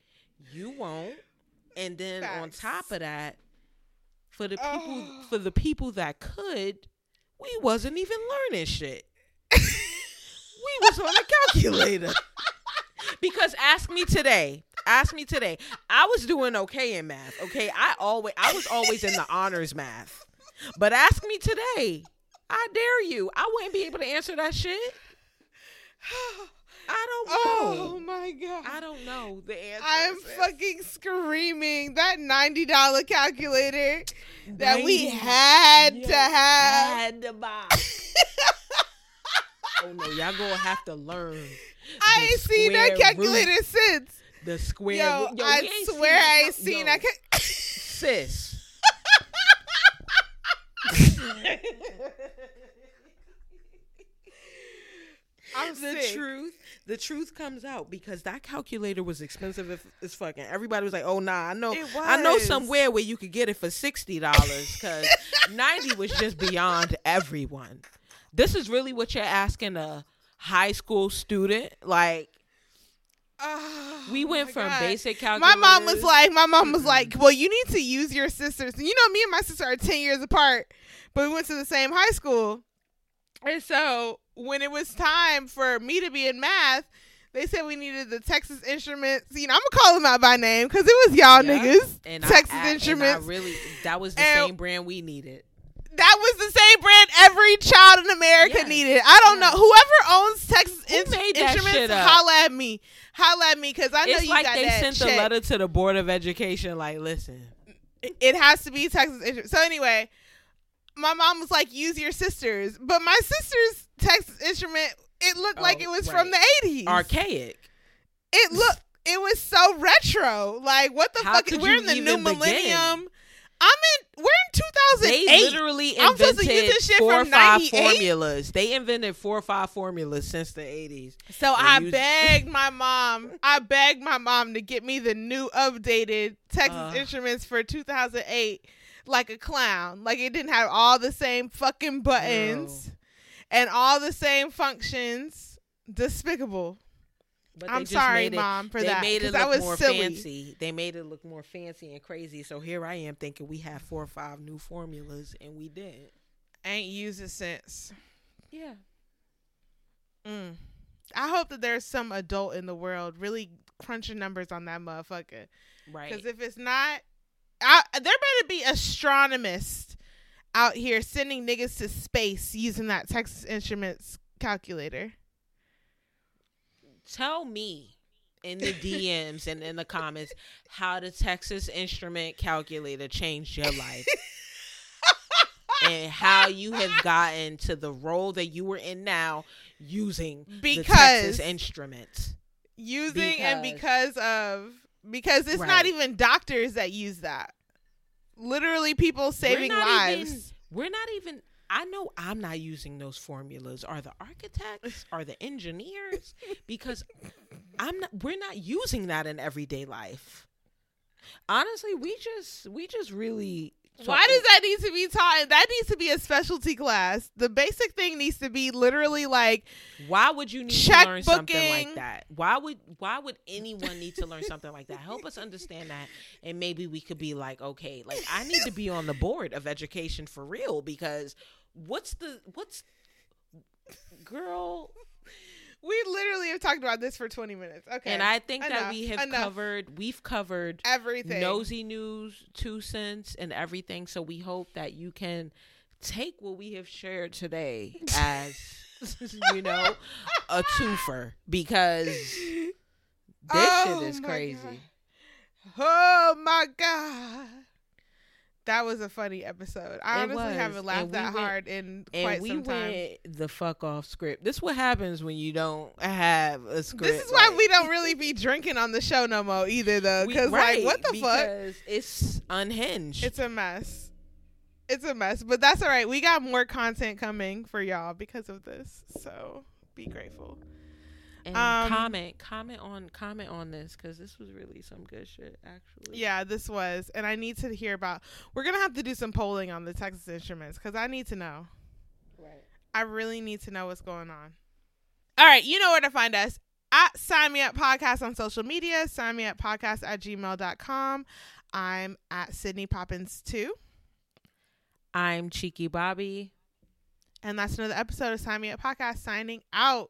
you won't. And then on top of that, for the people Oh. for the people that could, we wasn't even learning shit. we was on a calculator. because ask me today. Ask me today. I was doing okay in math. Okay, I always I was always in the honors math. But ask me today. I dare you. I wouldn't be able to answer that shit. I don't <sighs> oh know. oh my god. I don't know the answer. I'm fucking screaming. That ninety dollar calculator that we had to have. Had to buy. <laughs> oh no, y'all gonna have to learn. I ain't seen that calculator root. since. The square. Yo, root. Yo, I swear I ain't seen that. Ca- sis. I'm the sick. truth, the truth comes out because that calculator was expensive as, fucking. Everybody was like, "Oh nah, I know, I know somewhere where you could get it for sixty dollars." Because <laughs> ninety was just beyond everyone. This is really what you're asking a high school student. Like Oh, we went from God. basic My mom was like, my mom was like, well, you need to use your sisters. You know, me and my sister are 10 years apart, but we went to the same high school. And so when it was time for me to be in math, They said we needed the Texas Instruments. You know, I'm gonna call them out by name because it was y'all Yeah. niggas. And I- Texas I, and I Instruments. really, that was the And- same brand we needed. that was the same brand every child in America Yes. needed. I don't Yes. know. Whoever owns Texas Who In- Instruments, holla at me. Holla at me because I know It's you like got they that sent the check. letter to the Board of Education, like, listen, It has to be Texas Instruments. So anyway, my mom was like, "Use your sister's," but my sister's Texas Instrument. It looked like Oh, it was right. from the 80s. archaic. It looked. It was so retro. Like what the How fuck? We're in the new begin? millennium. I'm in. We're in They 2008. literally I'm supposed to use invented this shit four or from five 98? formulas. They invented four or five formulas since the 80s. So And I you- <laughs> begged my mom. I begged my mom to get me the new updated Texas Uh. Instruments for 2008, like a clown. Like it didn't have all the same fucking buttons and all the same functions. Despicable. But I'm sorry, it, mom, for they that. made it look was more silly. fancy. They made it look more fancy and crazy. So here I am thinking we have four or five new formulas, and we didn't. Ain't used it since. Yeah. Mm. I hope that there's some adult in the world really crunching numbers on that motherfucker. Right. Because if it's not, I, there better be astronomists out here sending niggas to space using that Texas Instruments calculator. Tell me in the DMs and in the comments how the Texas Instrument calculator changed your life. <laughs> and how you have gotten to the role that you were in now using the Because- Texas Instruments. Using and Because- because of because it's not even doctors that use that. Literally, people saving we're lives. Even, we're not even. I know I'm not using those formulas. Are the architects? <laughs> Are the engineers? Because I'm not. We're not using that in everyday life. Honestly, we just we just really. Why does that need to be taught? That needs to be a specialty class. The basic thing needs to be literally like Why would you need Check to learn something booking. like that? Why would why would anyone need to learn something like that? Help us understand that, and maybe we could be like, okay, like I need to be on the board of education for real because what's the what's girl we literally have talked about this for 20 minutes. Okay. and i think that we have enough. covered we've covered everything. nosy news two cents and everything so we hope that you can take what we have shared today <laughs> as you know a twofer because this Oh shit is crazy God. Oh my god. That was a funny episode. I It honestly was, haven't laughed that went- hard in quite we some time. went the fuck off script. This is what happens when you don't have a script. This is why like- we don't really be drinking on the show no more either though. Because right, like what the fuck? It's unhinged. It's a mess. It's a mess. But that's all right. We got more content coming for y'all because of this. So be grateful. And um, comment, comment on, comment on this because this was really some good shit. Actually, Yeah, this was. And I need to hear about we're gonna have to do some polling on the Texas Instruments because I need to know. Right. I really need to know what's going on. All right, you know where to find us. At Sign Me Up Podcast on social media, sign me up podcast at gmail.com. I'm at Sydney Poppins too. I'm Cheeky Bobby. And that's another episode of Sign Me Up Podcast signing out.